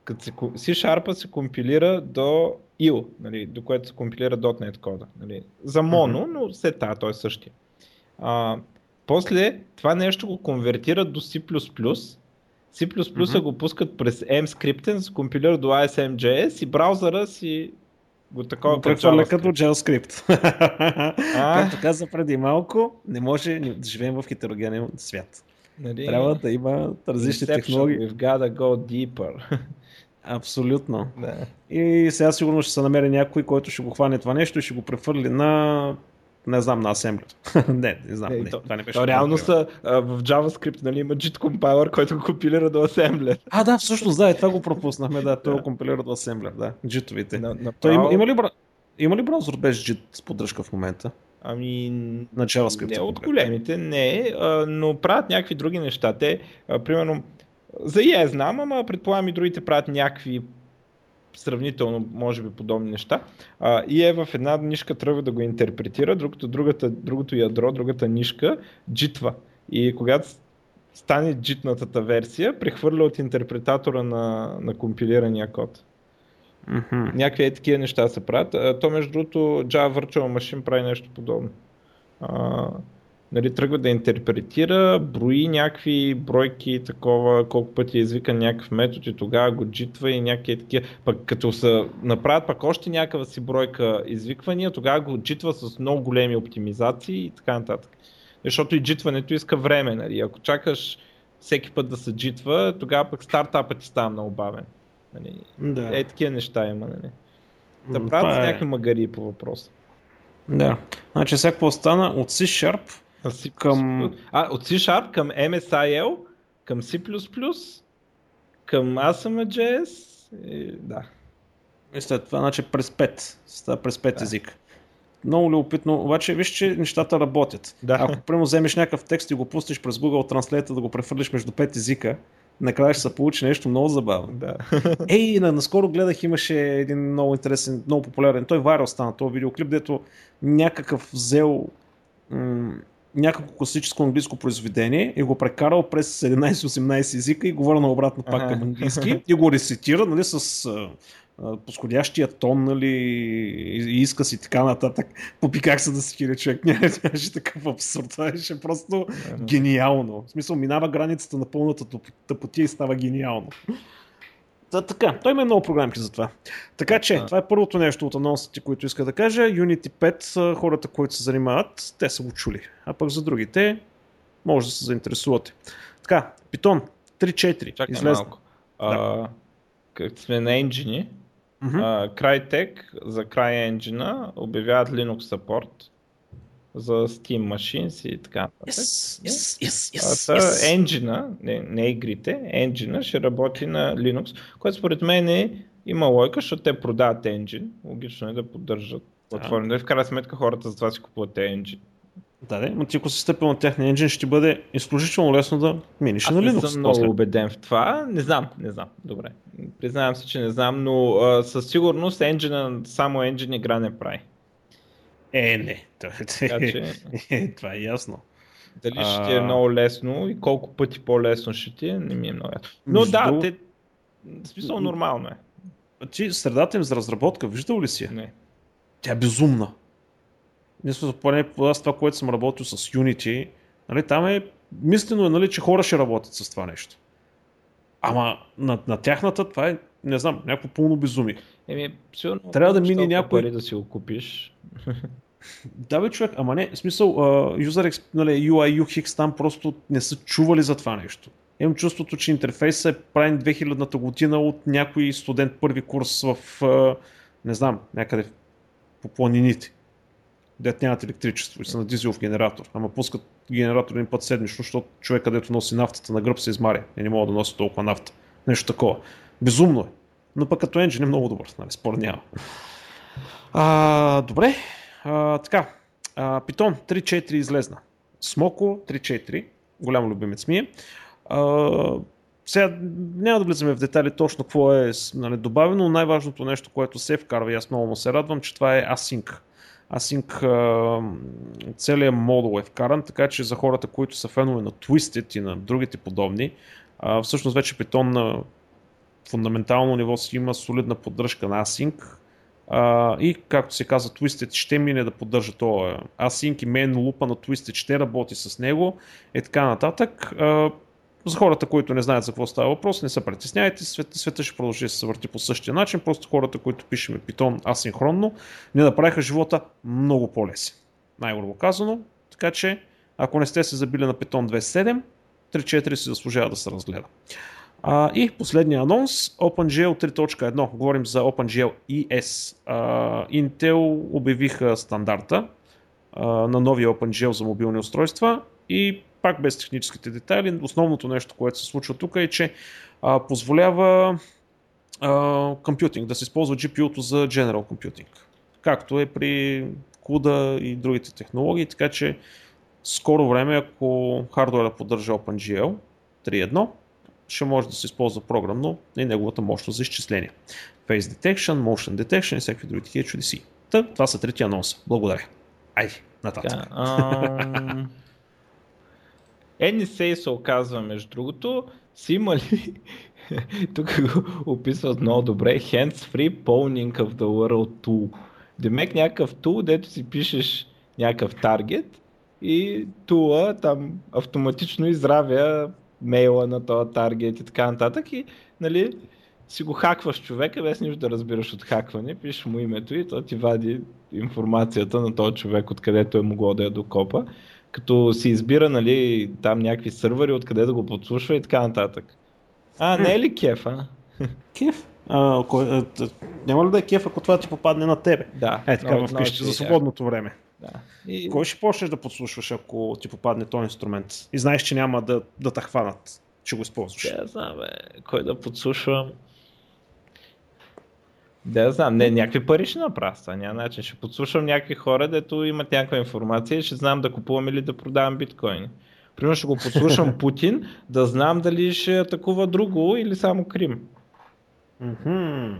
като се, C-Sharp се компилира до IL, нали? до което се компилира .NET кода. Нали? За моно, но след това той е същия. А, после това нещо го конвертират до C++. C++ Мгм. го пускат през mScript, се компилира до ISMJS и браузъра си го такова прехвърля като JavaScript. А? Както каза преди малко, не може да живеем в хетерогенен свят. Нали? Трябва да има различни технологии. We've gotta go deeper. Абсолютно. да. И сега сигурно ще се намери някой, който ще го хване това нещо и ще го прехвърли на не знам, на асемблер. не, не знам. Е, не, то, това не беше. то реално са а, в JavaScript, нали, има JIT компайлър, който го компилира до асемблер. А, да, всъщност, да, и това го пропуснахме, да, той го компилира до асемблер, да. На, направо, Той има, има, ли, има ли браузър без JIT с поддръжка в момента? Ами, На JavaScript. не от големите, не, а, но правят някакви други неща. Те, а, примерно, за EA знам, ама предполагам и другите правят някакви сравнително, може би, подобни неща. А, и е в една нишка тръгва да го интерпретира, другото, другата, другото ядро, другата нишка джитва. И когато стане джитнатата версия, прехвърля от интерпретатора на, на компилирания код. Мгм. Някакви е такива неща се правят. То между другото Java Virtual Machine прави нещо подобно. А, нали, тръгва да интерпретира, брои някакви бройки, такова, колко пъти е извикан някакъв метод и тогава го джитва и някакви такива. Пък като са направят пък още някаква си бройка извиквания, тогава го джитва с много големи оптимизации и така нататък. Защото и джитването иска време. Нали. Ако чакаш всеки път да се джитва, тогава пък стартапът ти става много бавен. Нали. Да. Е, такива неща има, нали? Да правят това е- някакви магари по въпроса. Да. Значи сега какво стана от C++. Към- А, от C-Sharp към MSIL, към C++, към ASM.js, и, да. и след това, значи през 5. Става през 5 Да. език. Много любопитно, обаче виж, че нещата работят. Да. Ако прямо вземеш някакъв текст и го пустиш през Google Translate да го прехвърлиш между 5 езика, накрая ще се получи нещо много забавно. да. Ей, на, наскоро гледах, имаше един много интересен, много популярен, той вайрал стана този видеоклип, дето някакъв взел м- някакво класическо английско произведение и го прекарал през 17-18 езика и говоря на обратно пак към английски и го рецитира нали, с подходящия тон нали, и и изказ и така нататък. Попи как се да се хиля човек. Нямаше такъв абсурд. Това беше просто гениално. В смисъл, минава границата на пълната тъп- тъпотия и става гениално. Та, така, той има много програмки за това. Така че, Да. това е първото нещо от анонсите, които иска да кажа. Unity 5, а, хората, които се занимават, те са го чули. А пък за другите, може да се заинтересувате. Така, Python 3.4 Чакай излезна. малко. А, как сме на енджини, А, Crytek за CryEngine обявяват Linux support за Steam Machines и така нататък. Yes, yes, yes, yes, та yes. енджина, не, не игрите, енджина ще работи на Linux, което според мен е, има лойка, защото те продават енджин. Логично е да поддържат платформи. Да. В крайна сметка хората за това си купуват енджин. Да, да, но ти ако си стъпил на техния енджин, ще ти бъде изключително лесно да миниш Аз на Linux. съм много после. убеден в това. Не знам, не знам. Добре. Признавам се, че не знам, но а, със сигурност енджина, само енджин игра не прави. Е, не. Така Това, че е, това е ясно. дали А. ще ти е много лесно и колко пъти по-лесно ще ти е, не ми е много ясно. Но Между да, те... В смисъл нормално е. Ти средата им за разработка, виждал ли си? Не. Тя е безумна. Мисля, поне аз това, което съм работил с Unity, нали, там е мислено е, нали, че хора ще работят с това нещо. Ама на, на тяхната това е, не знам, някакво пълно безумие. Еми, сигурно Трябва да мине някой- пари да си го купиш. Да бе човек, ама не, в смисъл, uh, user, нали, UI, UX там просто не са чували за това нещо. Имам чувството, че интерфейсът е правен 2000-та година от някой студент първи курс в, uh, не знам, някъде по планините. Дет нямат електричество и са на дизелов генератор. Ама пускат генератор един път седмично, защото човек, където носи нафтата на гръб се измаря и не мога да носи толкова нафта. Нещо такова. Безумно е. Но пък като енджин е много добър, нали, спор няма. А, добре, а, така. А, Python 3.4 излезна. Смоко 3.4, голям любимец ми е. А, сега няма да влизаме в детайли точно какво е нали, добавено, но най-важното нещо, което се вкарва и аз много му се радвам, че това е Async. Async целият модул е вкаран, така че за хората, които са фенове на Twisted и на другите подобни, всъщност вече Python на фундаментално ниво си има солидна поддръжка на Async, и както се казва, Twisted ще мине да поддържа това Async и main лупа на Twisted ще работи с него и така нататък. За хората, които не знаят за какво става въпрос, не се притесняйте, света, света ще продължи да се върти по същия начин, просто хората, които пишеме Python асинхронно, не направиха живота много по-лесен. Най-грубо казано, така че ако не сте се забили на Python 2.7, 3.4 си заслужава да се разгледа. А, и последния анонс, OpenGL 3.1. Говорим за OpenGL ES. А, Intel обявиха стандарта. а, на новия OpenGL за мобилни устройства и пак без техническите детайли, основното нещо, което се случва тук е, че а, позволява компютинг, да се използва GPU-то за General Computing, както е при CUDA и другите технологии, така че скоро време, ако хардуера поддържа OpenGL 3.1, ще може да се използва програмно и неговата мощност за изчисление. Face Detection, Motion Detection и всякакви други такива чудеси. Та, това са трети анонса. Благодаря. Айде, нататък. Yeah, NSA се оказва, между другото, си имали, тук го описват много добре, hands-free polling of the world tool. Демек някакъв тул, дето си пишеш някакъв таргет и тула там автоматично изравя мейла на този таргет и така нататък. И нали, си го хакваш човека, без нищо да разбираш от хакване, пишеш му името и то ти вади информацията на този човек, откъдето е могло да я докопа, като си избира нали, там някакви сървъри, откъде да го подслушва и така нататък. А, не е ли кеф, а? Кеф? А, кой, а, няма ли да е кеф, ако това ти попадне на тебе? Да. Е, така вкъщи за свободното време. Да. И... Кой ще почнеш да подслушваш, ако ти попадне този инструмент? И знаеш, че няма да, да те хванат, че го използваш. Да, знам, бе. Кой да подслушвам? Да, знам, не, някакви пари ще направя, това няма начин. Ще подслушам някакви хора, дето имат някаква информация и ще знам да купувам или да продавам биткоини. Примерно ще го подслушам Путин, да знам дали ще атакува друго или само Крим. Mm-hmm.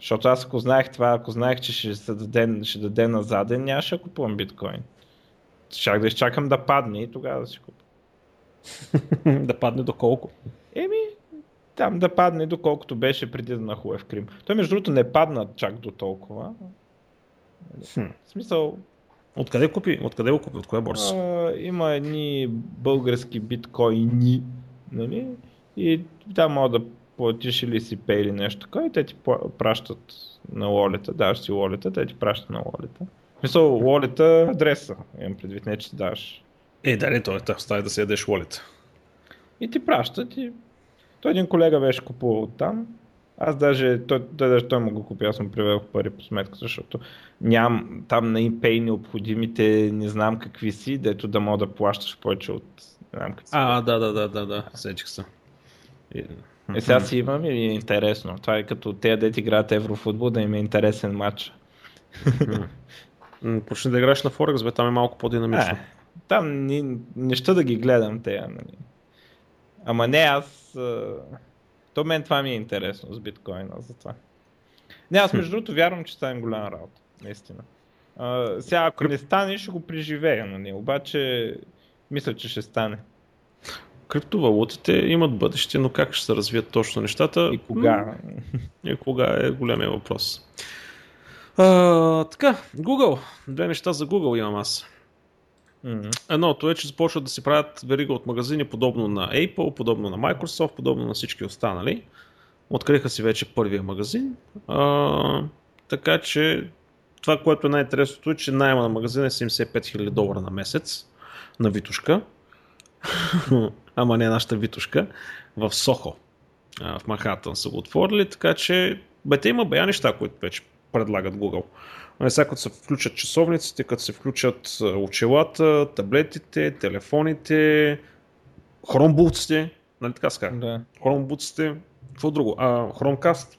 Защото аз ако знаех това, ако знаех, че ще, се даде, ще даде на заден, нямаше да купувам биткоин. Щях да изчакам да падне и тогава да си купя. да падне доколко? Еми, там да падне доколкото беше преди да нахуе в Крим. Той между другото не падна чак до толкова. Хм. В смисъл... Откъде купи? Откъде го купи? От коя борса? А, има едни български биткоини, нали? И там мога да платиш или си пей или нещо такова и те ти пращат на лолета, даваш си лолета, те ти пращат на лолета. Мисъл, лолета адреса, имам предвид, не че ти даваш. Е, дали той е става да си ядеш лолета. И ти пращат и той един колега беше купувал там. Аз даже, той, той, даже той му го купи, аз му приведох пари по сметка, защото нямам там на ePay необходимите, не знам какви си, дето да мога да плащаш повече от не знам какви А, да, да, да, да, да, сетих се. И... Е, сега си имам и е интересно. Това е като те дете играят еврофутбол, да им е интересен матч. Почни да играеш на Форекс, бе, там е малко по-динамично. А, там не, не ще да ги гледам те. Нали. Ама не, аз... То мен това ми е интересно с биткоина, затова. Не, аз между другото вярвам, че стане голяма работа. Наистина. А, сега, ако не стане, ще го преживея, нали? Обаче, мисля, че ще стане. Криптовалутите имат бъдеще, но как ще се развият точно нещата? И кога? И кога е големия въпрос. А, така, Google. Две неща за Google имам аз. Едното е, че започват да си правят верига от магазини, подобно на Apple, подобно на Microsoft, подобно на всички останали. Откриха си вече първия магазин. А, така че това, което е най-интересното е, че найма на магазина е 75 000 долара на месец на Витушка. Ама не нашата Витушка. В Сохо. В Манхатън са го отворили, така че бе, те има бая неща, които вече предлагат Google. Нали, сега като се включат часовниците, като се включат очелата, таблетите, телефоните, хромбулците, нали така ска? Да. Хромбулците, какво друго? А, Chromecast,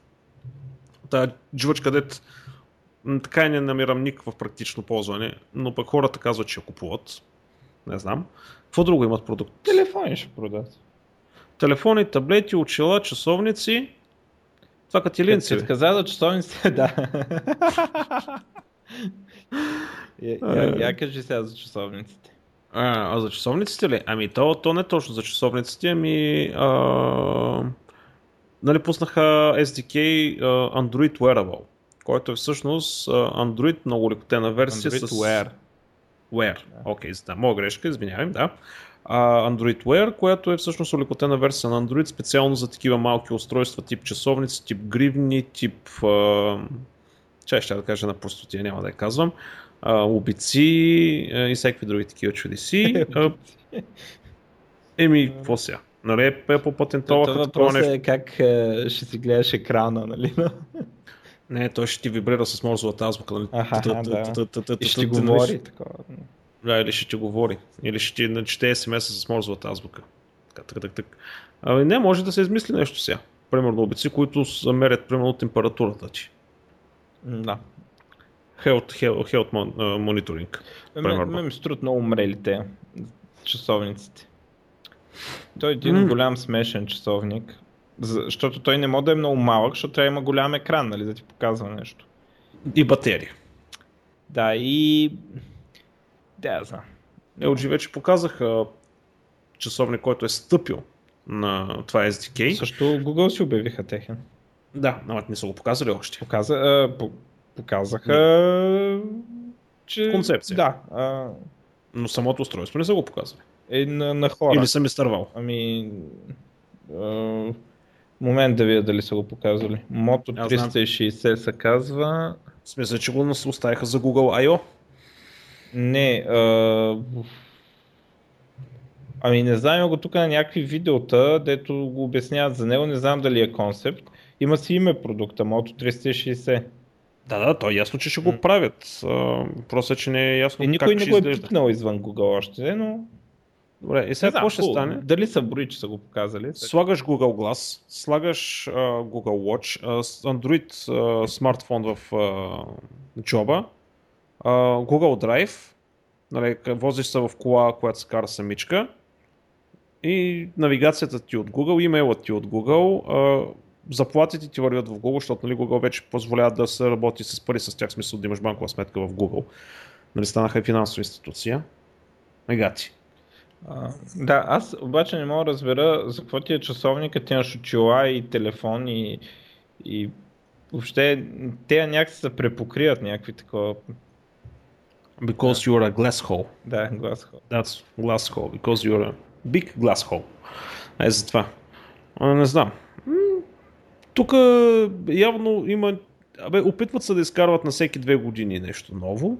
тая дживачка, дет така и не намирам никакво практично ползване, но пък хората казват, че я купуват. Не знам. Какво друго имат продукт? Телефони ще продадат. Телефони, таблети, очила, часовници. Това като линци. Като каза за часовниците, да. я, я, я кажи сега за часовниците. А, а за часовниците ли? Ами то, то не точно за часовниците, ами а, нали пуснаха SDK Android Wearable, който е всъщност Android много лекотена версия Android с... Wear. Wear. Окей, okay, да, моя грешка, извинявам, да. Uh, Android Wear, която е всъщност улекотена версия на Android специално за такива малки устройства тип часовници, тип гривни, тип... Uh, чай ще да кажа на простотия, няма да я казвам. Uh, обици uh, и всякакви други такива чудеси. Uh, еми, какво сега? Нали, е по-патентоваха Това такова нещо. е как е, ще си гледаш екрана, нали? Не, той ще ти вибрира с морзовата азбука. Нали? И ще ти говори такова. Да, или ще ти говори. Или ще ти начете смс с морзовата азбука. Така, така, така, така. Ами не, може да се измисли нещо сега. Примерно обици, които замерят примерно температурата ти. Да. Health, health, health mon- а, monitoring. Ме, ми струват много умрели те часовниците. Той е един голям смешен часовник, защото той не може да е много малък, защото трябва да има голям екран, нали, да ти показва нещо. И батерия. Да, и... Да, я знам. LG вече показаха часовник, който е стъпил на това SDK. Също Google си обявиха техен. Да, но не са го показали още. Показа, а, по, показаха, че... Концепция. Да, а, Но самото устройство не са го показали. е на, на хора. Или съм изтървал. Ами... А, момент да видя дали са го показали. Аз знам. 360 се казва. В смисъл, че го оставиха за Google I.O. Не, а... Ами не знам, го тук на някакви видеота, дето го обясняват за него, не знам дали е концепт. Има си име продукта, Moto 360. Да, да, то е ясно, че ще го правят. Просто е, че не е ясно И как никой не ще го е пипнал извън Google още, но... Добре, и сега какво ще хубаво. стане? Дали са брои, че са го показали? Слагаш Google Glass, слагаш а, Google Watch, с Android а, смартфон в а, джоба, а, Google Drive, нали, возиш се в кола, която се кара самичка и навигацията ти от Google, имейлът ти от Google, а, заплатите ти вървят в Google, защото нали, Google вече позволява да се работи с пари с тях, в смисъл да имаш банкова сметка в Google. Нали, станаха и финансова институция. Мегати. А, да, аз обаче не мога да разбера за какво ти е часовника, ти имаш очила и телефон и, и въобще те някакси се препокриват някакви такова. Because you're a glass hole. Да, глас хора. That's glass hole, because you're a big glass hole. Е, за това. А, не знам. Тук явно има... Абе, опитват се да изкарват на всеки две години нещо ново.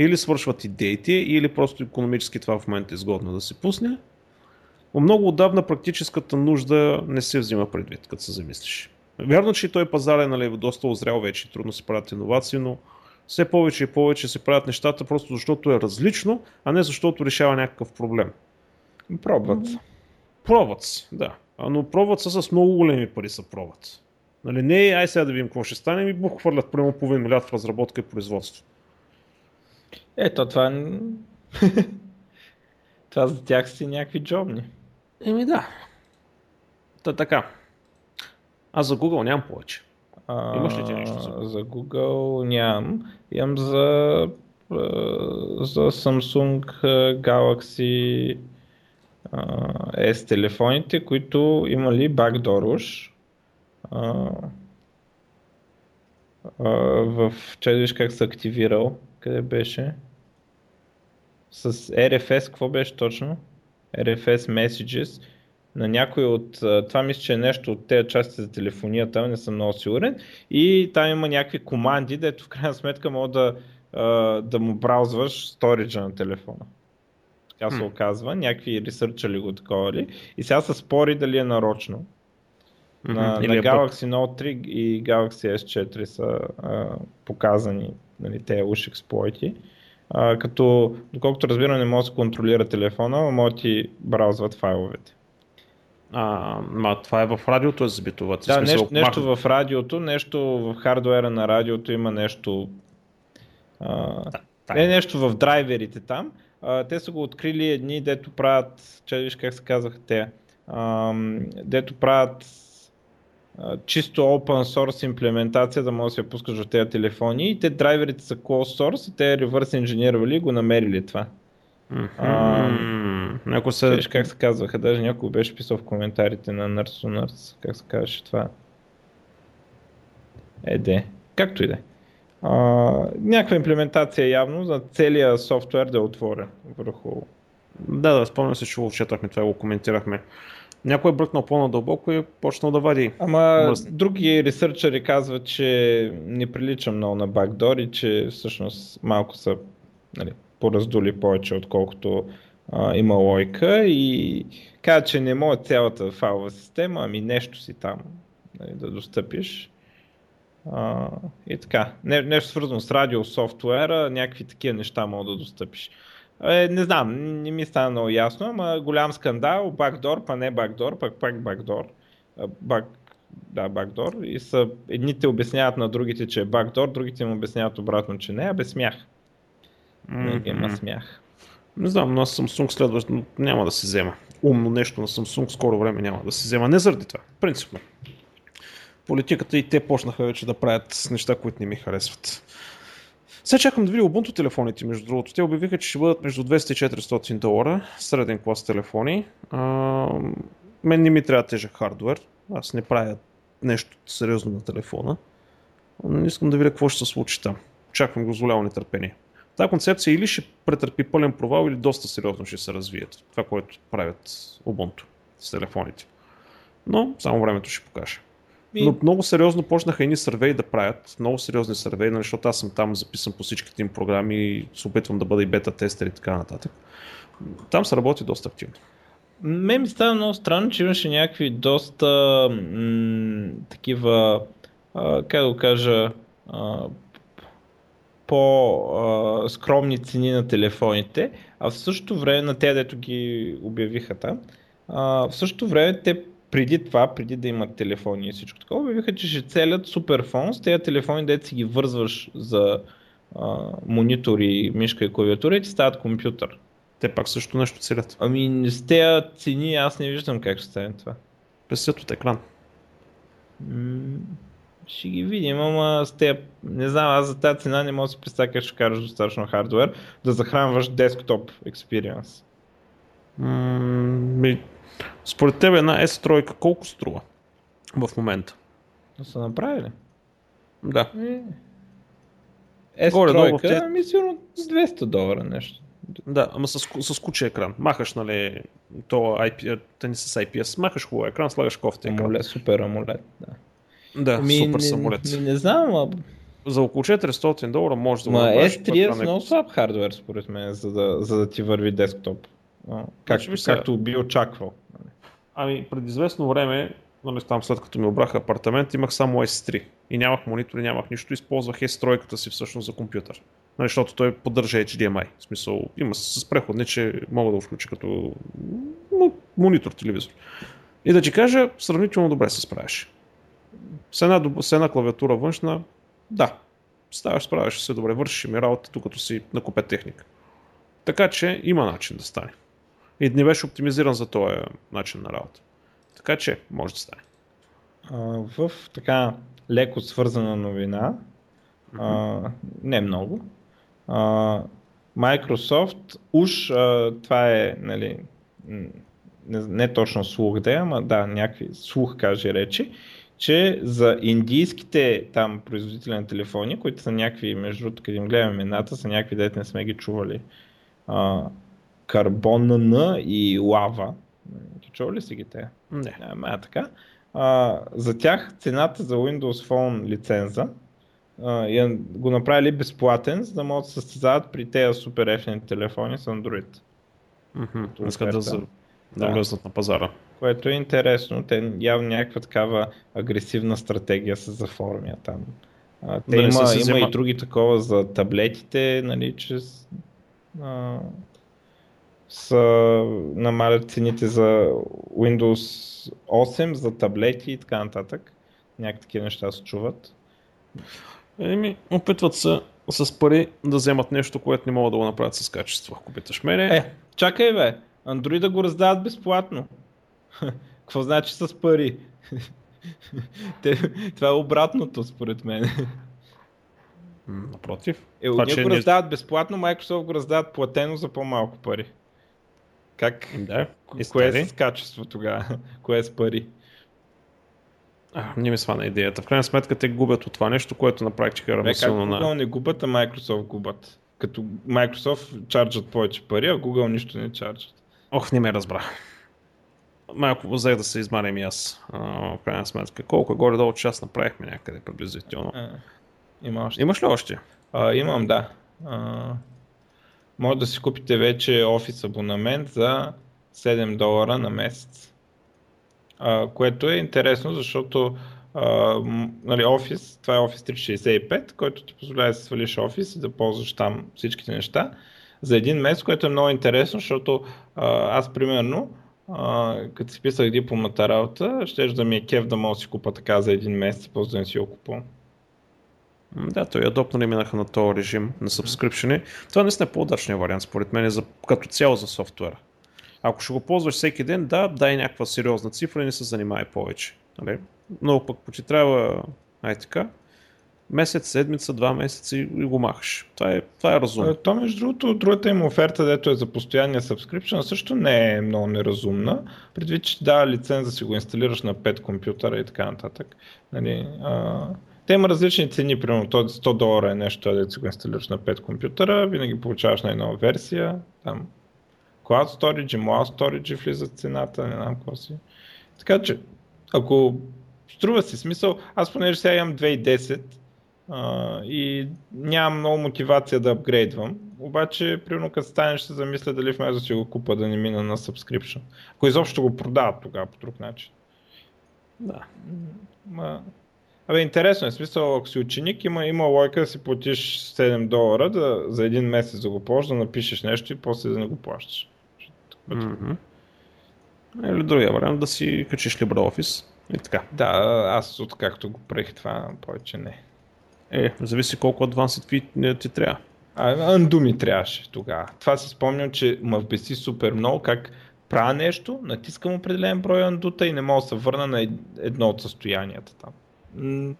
Или свършват идеите, или просто економически това в момента е изгодно да се пусне. Но много отдавна практическата нужда не се взима предвид, като се замислиш. Вярно, че и той пазар е нали, доста озрял вече, трудно се правят иновации, но все повече и повече се правят нещата просто защото е различно, а не защото решава някакъв проблем. Пробват. Пробват да. Но пробват се с много големи пари са пробват. Нали, не, ай сега да видим какво ще стане, ми бух хвърлят прямо половин милиард в разработка и производство. Ето, това... това за тях си някакви джобни. Еми да. Та така. А за Google нямам повече. А, Имаш ли ти нещо за За Google нямам. Имам за, за Samsung Galaxy S телефоните, които имали backdoor уж. В видиш как се активирал. Къде беше? С RFS, какво беше точно? RFS Messages. На някой от... Това мисля, че е нещо от тези части за телефонията, не съм много сигурен. И там има някакви команди, дето в крайна сметка мога да, да му браузваш сториджа на телефона. Така се оказва. Някакви ресърчали го такова ли. И сега се спори дали е нарочно. На, Или на е. Galaxy Note 3 и Galaxy S4 са а, показани нали, тези уж експлойти. А, като, доколкото разбирам, не може да се контролира телефона, но може да ти браузват файловете. А, ма, това е в радиото е забито. Да, смисъл, нещо, нещо махат- в радиото, нещо в хардуера на радиото има нещо. А, тайна. е нещо в драйверите там. А, те са го открили едни, дето правят, че виж как се казваха те, ам, дето правят а, чисто open source имплементация, да може да се пускаш в тези телефони и те драйверите са closed source и те реверс инженервали и го намерили това. Мгм. Някой се... Виж как се казваха, даже някой беше писал в коментарите на Nerds to Nerds, как се казваше това. Еде, както и да е. А, някаква имплементация явно за целия софтуер да е отворен върху... Да, да, спомням се, че го четахме това го коментирахме. Някой е бръкнал по-надълбоко и е почнал да вади. Ама Мръсни. други ресърчери казват, че не прилича много на бакдор и че всъщност малко са нали, пораздули повече, отколкото а, има лойка и казват, че не може цялата файлова система, ами нещо си там нали, да достъпиш. А, и така. Не, нещо свързано с радио софтуера, някакви такива неща мога да достъпиш. Е, не знам, не ми стана много ясно, ама голям скандал, бакдор, па не бакдор, пак пак бакдор. Бак, да, бакдор. И са, едните обясняват на другите, че е бакдор, другите им обясняват обратно, че не, а без смях. Не има смях. Не знам, но аз Samsung следващо няма да се взема. Умно нещо на Samsung скоро време няма да се взема. Не заради това, принципно. Политиката и те почнаха вече да правят неща, които не ми харесват. Сега чакам да видя Ubuntu телефоните, между другото. Те обявиха, че ще бъдат между 200 и 400 долара, среден клас телефони. А, мен не ми трябва тежък хардвер. Аз не правя нещо сериозно на телефона. Но искам да видя какво ще се случи там. Чакам го с голямо нетърпение. Та концепция или ще претърпи пълен провал, или доста сериозно ще се развият. Това, което правят Ubuntu с телефоните. Но само времето ще покаже. И... Но много сериозно почнаха едни сървей да правят, много сериозни сървей, нали, защото аз съм там записан по всичките им програми и се опитвам да бъда и бета тестер и така нататък. Там се работи доста активно. Ме ми става много странно, че имаше някакви доста м- такива, а, как да го кажа, а, по-скромни цени на телефоните, а в същото време на те, дето ги обявиха там, а, в същото време те преди това, преди да имат телефони и всичко такова, обявиха, че ще целят суперфон с тези телефони, дето си ги вързваш за а, монитори, мишка и клавиатура и ти стават компютър. Те пак също нещо целят. Ами с тези цени аз не виждам как ще стане това. Песят от екран. М- ще ги видим, ама с те, не знам, аз за тази цена не мога да си представя как ще караш достатъчно хардвер да захранваш десктоп experience. М- според теб една S3 колко струва в момента? Да са направили? Да. Е, S3, те... ами сигурно с 200 долара нещо. Да, ама с, с куче екран. Махаш, нали, то IP, не с IPS, махаш хубав екран, слагаш кофта екран. Амолет, супер амолет, да. Да, ми, супер самолет. Не, не, знам, а... За около 400 долара може да го направиш. S3 е много слаб хардвер, според мен, за да, за да ти върви десктоп. Как, както би очаквал. Ами, преди известно време, нали, там след като ми обраха апартамент, имах само S3. И нямах монитори, нямах нищо. Използвах S3 си всъщност за компютър. Нали, защото той поддържа HDMI. В смисъл, има с преходни, че мога да го включа като монитор, телевизор. И да ти кажа, сравнително добре се справяш. С една, с една клавиатура външна, да, ставаш, справяш се добре, вършиш ми работа, тук като си накупе техника. Така че има начин да стане. И не беше оптимизиран за този начин на работа. Така че може да стане. А, в така леко свързана новина, а, не много, а, Microsoft уж а, това е нали, не, не точно слух да е, ама да, някакви слух каже речи, че за индийските там производители на телефони, които са някакви, между другото, къде гледаме имената, са някакви, дете не сме ги чували. А, Карбонна и Лава. Чува ли си ги те? Не. Ама така. А, за тях цената за Windows Phone лиценза а, я го направили безплатен, за да могат да състезават при тези супер ефтини телефони с Android. Mm-hmm. Искат да, за, да влезнат на пазара. Което е интересно. Те явно някаква такава агресивна стратегия се заформя там. А, те да има, има взема... и други такова за таблетите, нали, че а, са намалят цените за Windows 8, за таблети и така нататък. Някакви такива неща се чуват. Еми, опитват се с пари да вземат нещо, което не могат да го направят с качество, ако питаш мене. Е, чакай бе, Android да го раздават безплатно. Какво значи с пари? това е обратното, според мен. Напротив. Е, това, ние го раздават безплатно, Microsoft го раздават платено за по-малко пари. Как? Да. Кое е с качество тогава? Кое е с пари? А, не ми свана идеята. В крайна сметка те губят от това нещо, което на практика е равносилно на... Google не губят, а Microsoft губят. Като Microsoft чарджат повече пари, а Google нищо не чарджат. Ох, не ме разбрах. Малко взех да се измарям и аз, а, в крайна сметка. Колко горе-долу час направихме някъде приблизително. А, има още. Имаш ли още? А, имам, да. А, може да си купите вече офис абонамент за 7 долара на месец. А, което е интересно, защото а, нали, офис, това е Office 365, който ти позволява да свалиш офис и да ползваш там всичките неща. за един месец, което е много интересно, защото а, аз примерно, а, като си писах дипломната работа, ще да ми е кев да мога да си купа така за един месец, после да не си го купувам. Да, той адопно минаха на този режим на subscription. Това наистина е по-удачният вариант, според мен, за, като цяло за софтуера. Ако ще го ползваш всеки ден, да, дай някаква сериозна цифра и не се занимай повече. Нали? Но пък, почти трябва, ай така, месец, седмица, два месеца и го махаш. Това е, това е разумно. То, между другото, другата им оферта, дето е за постоянния subscription, също не е много неразумна. Предвид, че да си го инсталираш на 5 компютъра и така нататък. Нали, а... Те има различни цени, примерно 100 долара е нещо, да си го инсталираш на 5 компютъра, винаги получаваш най-нова версия, там Cloud Storage, Mobile Storage влизат цената, не знам какво си. Така че, ако струва си смисъл, аз понеже сега имам 2010 а, и нямам много мотивация да апгрейдвам, обаче, примерно като стане ще замисля дали вместо да си го купа да не мина на subscription. Ако изобщо го продават тогава по друг начин. Да. Ма... Абе, интересно е, смисъл, ако си ученик, има, има лойка да си платиш 7 долара да, за един месец да го ползваш, да напишеш нещо и после да не го плащаш. Mm-hmm. Или другия вариант да си качиш LibreOffice и така. Да, аз откакто го прех това, повече не. Е, зависи колко Advanced Fit ти трябва. А, Анду ми трябваше тогава. Това си спомням, че ме вбеси супер много, как правя нещо, натискам определен брой андута и не мога да се върна на едно от състоянията там.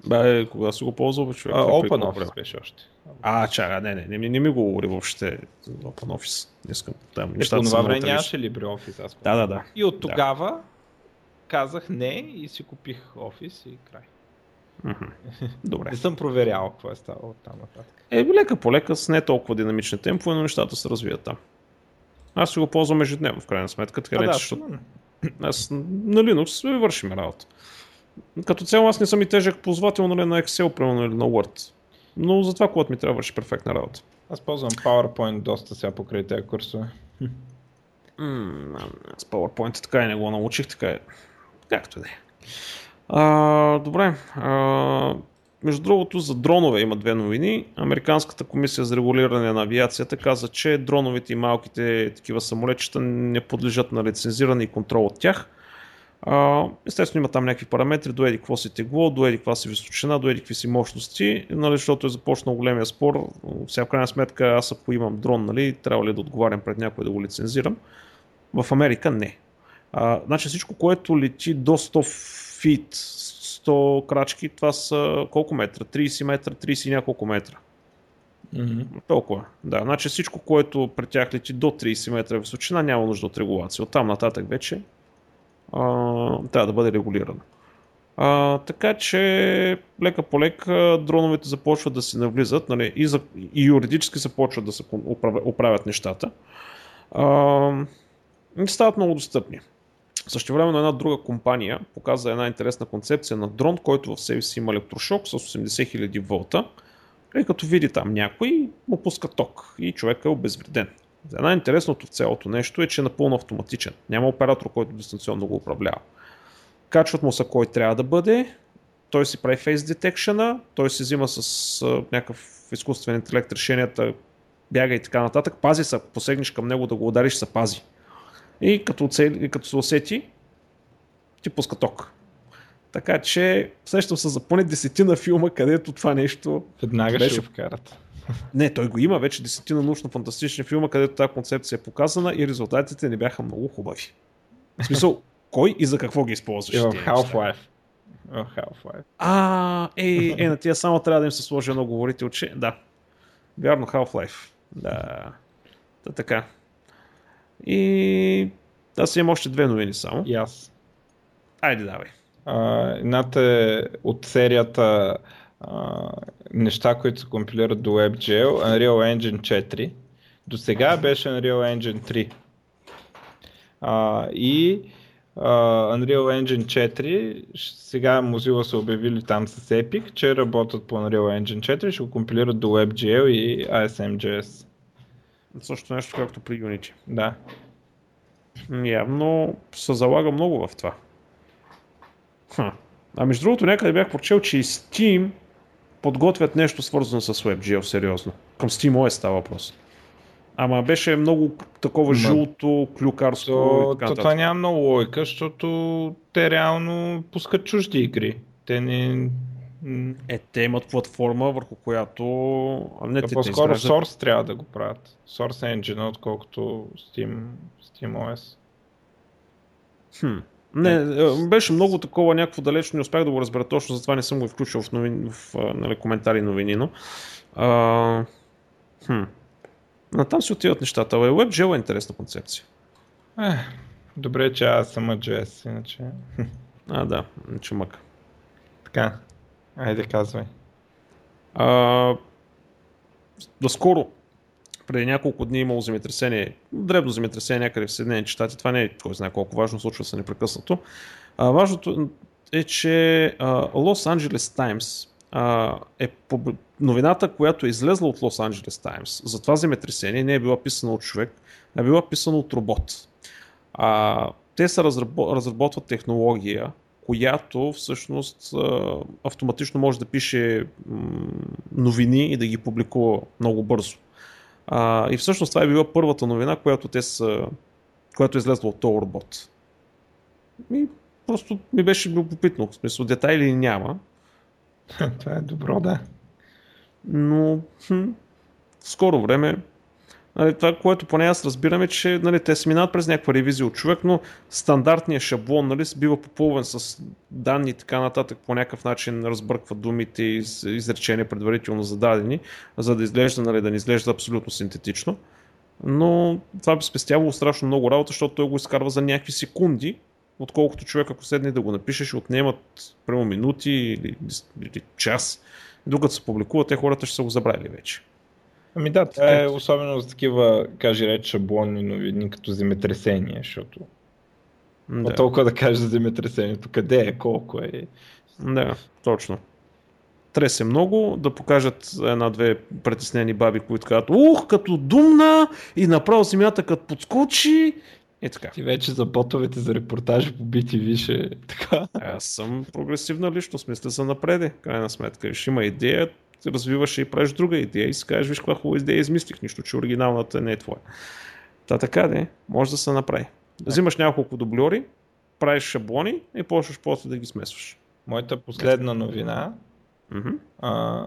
Бе, кога си го ползвал, човек? А, OpenOffice беше още. А, чака, не, не, не, не, не ми го говори въобще OpenOffice. Не искам там. Е, по това време нямаше LibreOffice, аз Да, да, да. И от тогава да. казах не и си купих Office и край. Добре. не съм проверял какво е ставало там нататък. Е, лека по лека, с не толкова динамични темпове, но нещата се развият там. Аз си го ползвам ежедневно, в крайна сметка, така а, да, защото... Аз на Linux вършим работа. Като цяло аз не съм и тежък ползвател нали, на Excel, примерно, или на Word. Но за това, когато ми трябваше перфектна работа. Аз ползвам PowerPoint доста сега покрай тези курсове. Mm, с PowerPoint така и не го научих, така е. Както да е. Добре. А, между другото, за дронове има две новини. Американската комисия за регулиране на авиацията каза, че дроновете и малките такива самолетчета не подлежат на лицензиране и контрол от тях. Естествено има там някакви параметри, до еди какво си тегло, до еди каква си височина, до еди какви си мощности, нали, защото е започнал големия спор. Сега в крайна сметка аз ако имам дрон, нали, трябва ли да отговарям пред някой да го лицензирам. В Америка не. А, значи всичко, което лети до 100 фит, 100 крачки, това са колко метра? 30 метра, 30 и няколко метра. Mm-hmm. Толкова. Да, значи всичко, което при тях лети до 30 метра височина, няма нужда от регулация. Оттам нататък вече трябва да бъде регулирана. А, така че лека по лека дроновете започват да се навлизат нали, и, за, и юридически започват да се оправят, нещата. А, стават много достъпни. Също време една друга компания показа една интересна концепция на дрон, който в себе си има електрошок с 80 000 волта. И като види там някой, му пуска ток и човек е обезвреден. Най-интересното в цялото нещо е, че е напълно автоматичен. Няма оператор, който дистанционно го управлява. Качват му са кой трябва да бъде, той си прави face detection, той се взима с а, някакъв изкуствен интелект решенията, бяга и така нататък, пази се, ако посегнеш към него да го удариш, се пази. И като, цели, като се усети, ти пуска ток. Така че сещам се за поне десетина филма, където това нещо Веднага беше... ще вкарат. Не, той го има вече десетина научно-фантастични филма, където тази концепция е показана и резултатите не бяха много хубави. В смисъл, кой и за какво ги използваш? в Half-Life. Half-Life. А, е, е, на тия само трябва да им се сложи едно говорителче. Да. Вярно, Half-Life. Да. Та така. И аз имам още две новини само. И аз. Айде, давай. едната е от серията а, неща, които се компилират до WebGL, Unreal Engine 4. До сега беше Unreal Engine 3. А, и а, Unreal Engine 4, сега Mozilla са обявили там с Epic, че работят по Unreal Engine 4, ще го компилират до WebGL и ASM.js. Също нещо както при Unity. Да. Явно се залага много в това. Ха. А между другото някъде бях прочел, че и Steam подготвят нещо свързано с WebGL, сериозно. Към SteamOS става въпрос. Ама беше много такова Ма- жълто, клюкарско То, и така то, това няма много логика, защото те реално пускат чужди игри. Те не... Е, те имат платформа, върху която... А не, те, те По-скоро изграждат- Source трябва да го правят. Source Engine, отколкото Steam, SteamOS. Хм. Не, е, беше много такова някакво далечно, не успях да го разбера точно, затова не съм го включил в, новин, в нали, коментари новини, но... А, хм. А там си отиват нещата. Абе, WebGL е интересна концепция. Ех, добре, че аз съм JS, иначе... А, да, че мъка. Така, айде казвай. А, доскоро, преди няколко дни имало земетресение, дребно земетресение някъде в Съединените щати. Това не е кой знае колко важно, случва се непрекъснато. А, важното е, че Лос Анджелес Таймс е новината, която е излезла от Лос Анджелес Таймс за това земетресение не е била писана от човек, а е била писана от робот. А, те са разрабо- разработват технология, която всъщност автоматично може да пише новини и да ги публикува много бързо. А, и всъщност това е била първата новина, която те са, която е излезла от този робот. И просто ми беше любопитно, в смисъл детайли няма, това е добро, да. но хм, в скоро време Нали, това, което поне аз разбирам е, че нали, те се минават през някаква ревизия от човек, но стандартният шаблон нали, бива попълван с данни и така нататък, по някакъв начин разбъркват думите и из- изречения предварително зададени, за да изглежда, нали, да не изглежда абсолютно синтетично. Но това би спестявало страшно много работа, защото той го изкарва за някакви секунди, отколкото човек, ако седне да го напише, ще отнемат прямо минути или, или час. Докато се публикува, те хората ще са го забравили вече. Ами да, това е особено за такива, кажи реч, шаблонни новини, като земетресение, защото да. Толкова да кажеш за земетресението, къде е, колко е. Да, точно. Тресе много да покажат една-две притеснени баби, които казват, ух, като думна и направо земята като подскочи. И така. Ти вече за ботовете за репортажи по BTV ще така. Аз съм прогресивна личност, мисля за напреде, крайна сметка. Ще има идея, ти развиваш и правиш друга идея и си кажеш, виж каква хубава идея измислих, нищо, че оригиналната не е твоя. Та така де, може да се направи. Взимаш няколко дубльори, правиш шаблони и почваш после да ги смесваш. Моята последна новина, Мгм. а,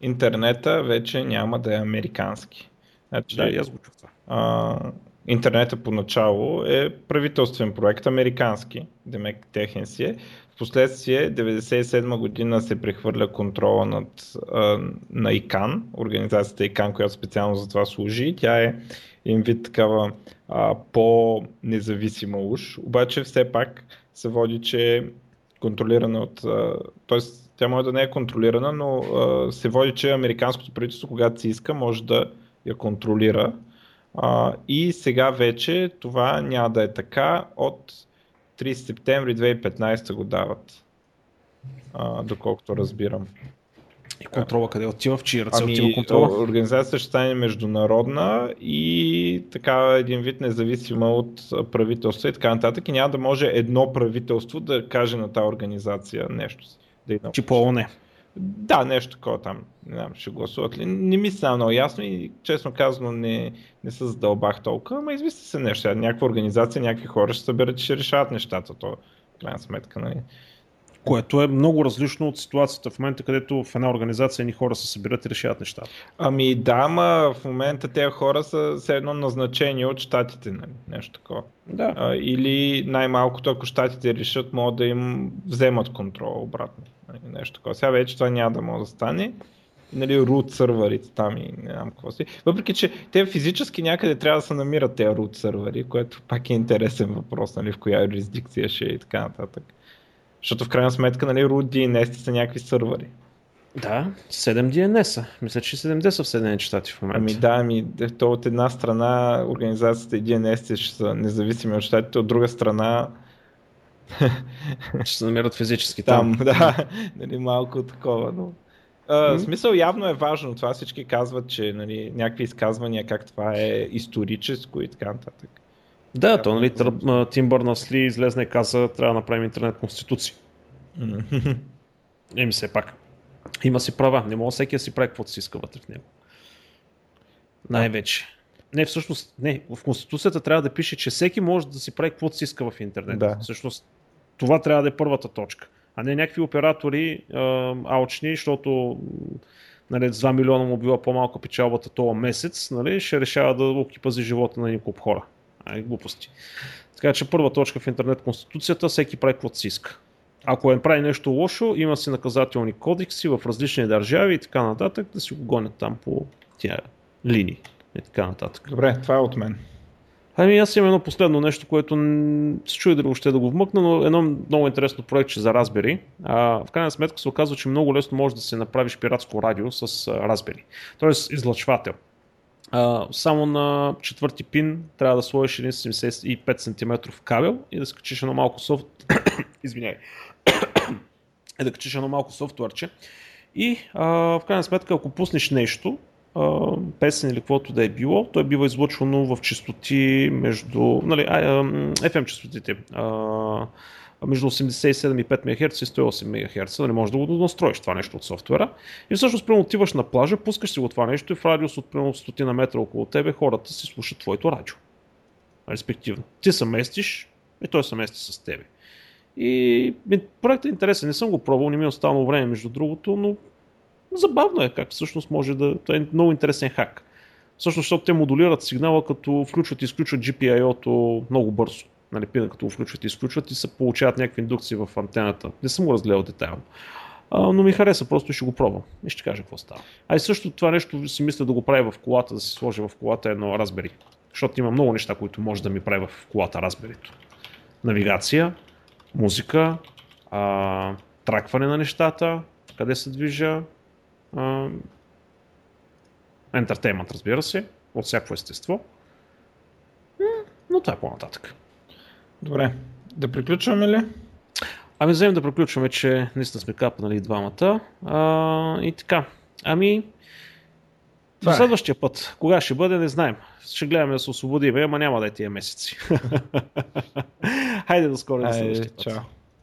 интернета вече няма да е американски. Значи, Да, аз го чух това. а, интернета поначало е правителствен проект, американски, демек техен си е. Впоследствие 97 година се прехвърля контрола над, а, на ИКАН, организацията ИКАН, която специално за това служи. Тя е един вид такава а, по-независима уж, обаче все пак се води, че е контролирана от... Тоест, тя може да не е контролирана, но а, се води, че американското правителство, когато си иска, може да я контролира. А, и сега вече това няма да е така. От 30 септември 2015 го дават. А, доколкото разбирам. И контрола къде отива, в чии ръце Ами, отива контрола? организацията ще стане международна и така един вид независима от а, правителства и така нататък. И няма да може едно правителство да каже на тази организация нещо. Да й Типа ООН. Да, нещо такова там. Не знам, ще гласуват ли. Не ми стана много ясно и честно казано не, не се задълбах толкова, ама измисли се нещо. Някаква организация, някакви хора ще съберат и ще решават нещата. То, крайна сметка, нали? Което е много различно от ситуацията в момента, където в една организация ни хора се събират и решават нещата. Ами да, ама в момента тези хора са все едно назначени от щатите, нали? Нещо такова. Да. А, или най-малкото, ако щатите решат, могат да им вземат контрола обратно. Нали? Нещо такова. Сега вече това няма да може да стане. Нали, root сървърите там и не знам какво си. Въпреки, че те физически някъде трябва да се намират тези root сървъри, което пак е интересен въпрос, нали, в коя юрисдикция ще е и така нататък. Защото в крайна сметка, нали, root DNS са някакви сървъри. Да, 7 DNS-а. Мисля, че 70 са в Съединените щати в момента. Ами да, ами де- то от една страна организацията и DNS ще са независими от щатите, от друга страна Ще се намират физически там. там, да, нали, малко такова, но... А, в смисъл явно е важно, това всички казват, че нали, някакви изказвания как това е историческо и така нататък. Да, то нали, Тим Бърнас Ли излезна и каза, трябва да направим интернет конституция. Еми все пак. Има си права. Не мога всеки да си прави каквото си иска вътре в него. Най-вече. Не, всъщност, не. В Конституцията трябва да пише, че всеки може да си прави каквото си иска в интернет. Да. Всъщност, това трябва да е първата точка. А не някакви оператори а, алчни, защото нали, с 2 милиона му била по-малка печалбата този месец, нали, ще решава да окипази живота на няколко хора. Ай, глупости. Така че първа точка в интернет конституцията, всеки прави каквото си иска. Ако е прави нещо лошо, има си наказателни кодекси в различни държави и така нататък, да си го гонят там по тия линии и така нататък. Добре, това е от мен. Ами аз имам едно последно нещо, което се чуя дали още да го вмъкна, но едно много интересно проектче за Raspberry. А, в крайна сметка се оказва, че много лесно може да се направиш пиратско радио с Raspberry. Тоест излъчвател. А, само на четвърти пин трябва да сложиш един 75 см кабел и да скачиш едно малко софт... Извинявай. и да качиш едно малко софтуерче. И а, в крайна сметка, ако пуснеш нещо, а, песен или каквото да е било, то е бива излъчвано в частоти между, нали, а, а, FM частотите, а, между 87,5 МГц и 108 МГц, нали, можеш да го настроиш това нещо от софтуера. И всъщност, примерно, отиваш на плажа, пускаш си го това нещо и в радиус от примерно 100 на метра около тебе хората си слушат твоето радио. Респективно. Ти се местиш и той се мести с тебе. И проектът е интересен, не съм го пробвал, не ми е останало време между другото, но забавно е как всъщност може да... Това е много интересен хак. Всъщност, защото те модулират сигнала, като включват и изключват GPIO-то много бързо. Нали, пина, като го включват и изключват и се получават някакви индукции в антената. Не съм го разгледал детайлно. А, но ми хареса, просто ще го пробвам и ще кажа какво става. А и също това нещо си мисля да го прави в колата, да си сложи в колата едно Raspberry. Защото има много неща, които може да ми прави в колата Raspberry. Навигация, музика, а, тракване на нещата, къде се движа, ентертеймент, разбира се, от всяко естество. Но това е по-нататък. Добре, да приключваме ли? Ами вземем да приключваме, че наистина сме капнали двамата. А, и така. Ами, Това е. следващия път. Кога ще бъде, не знаем. Ще гледаме да се освободим, ама няма да е тия месеци. Хайде до скоро. Айде, следващия път. чао.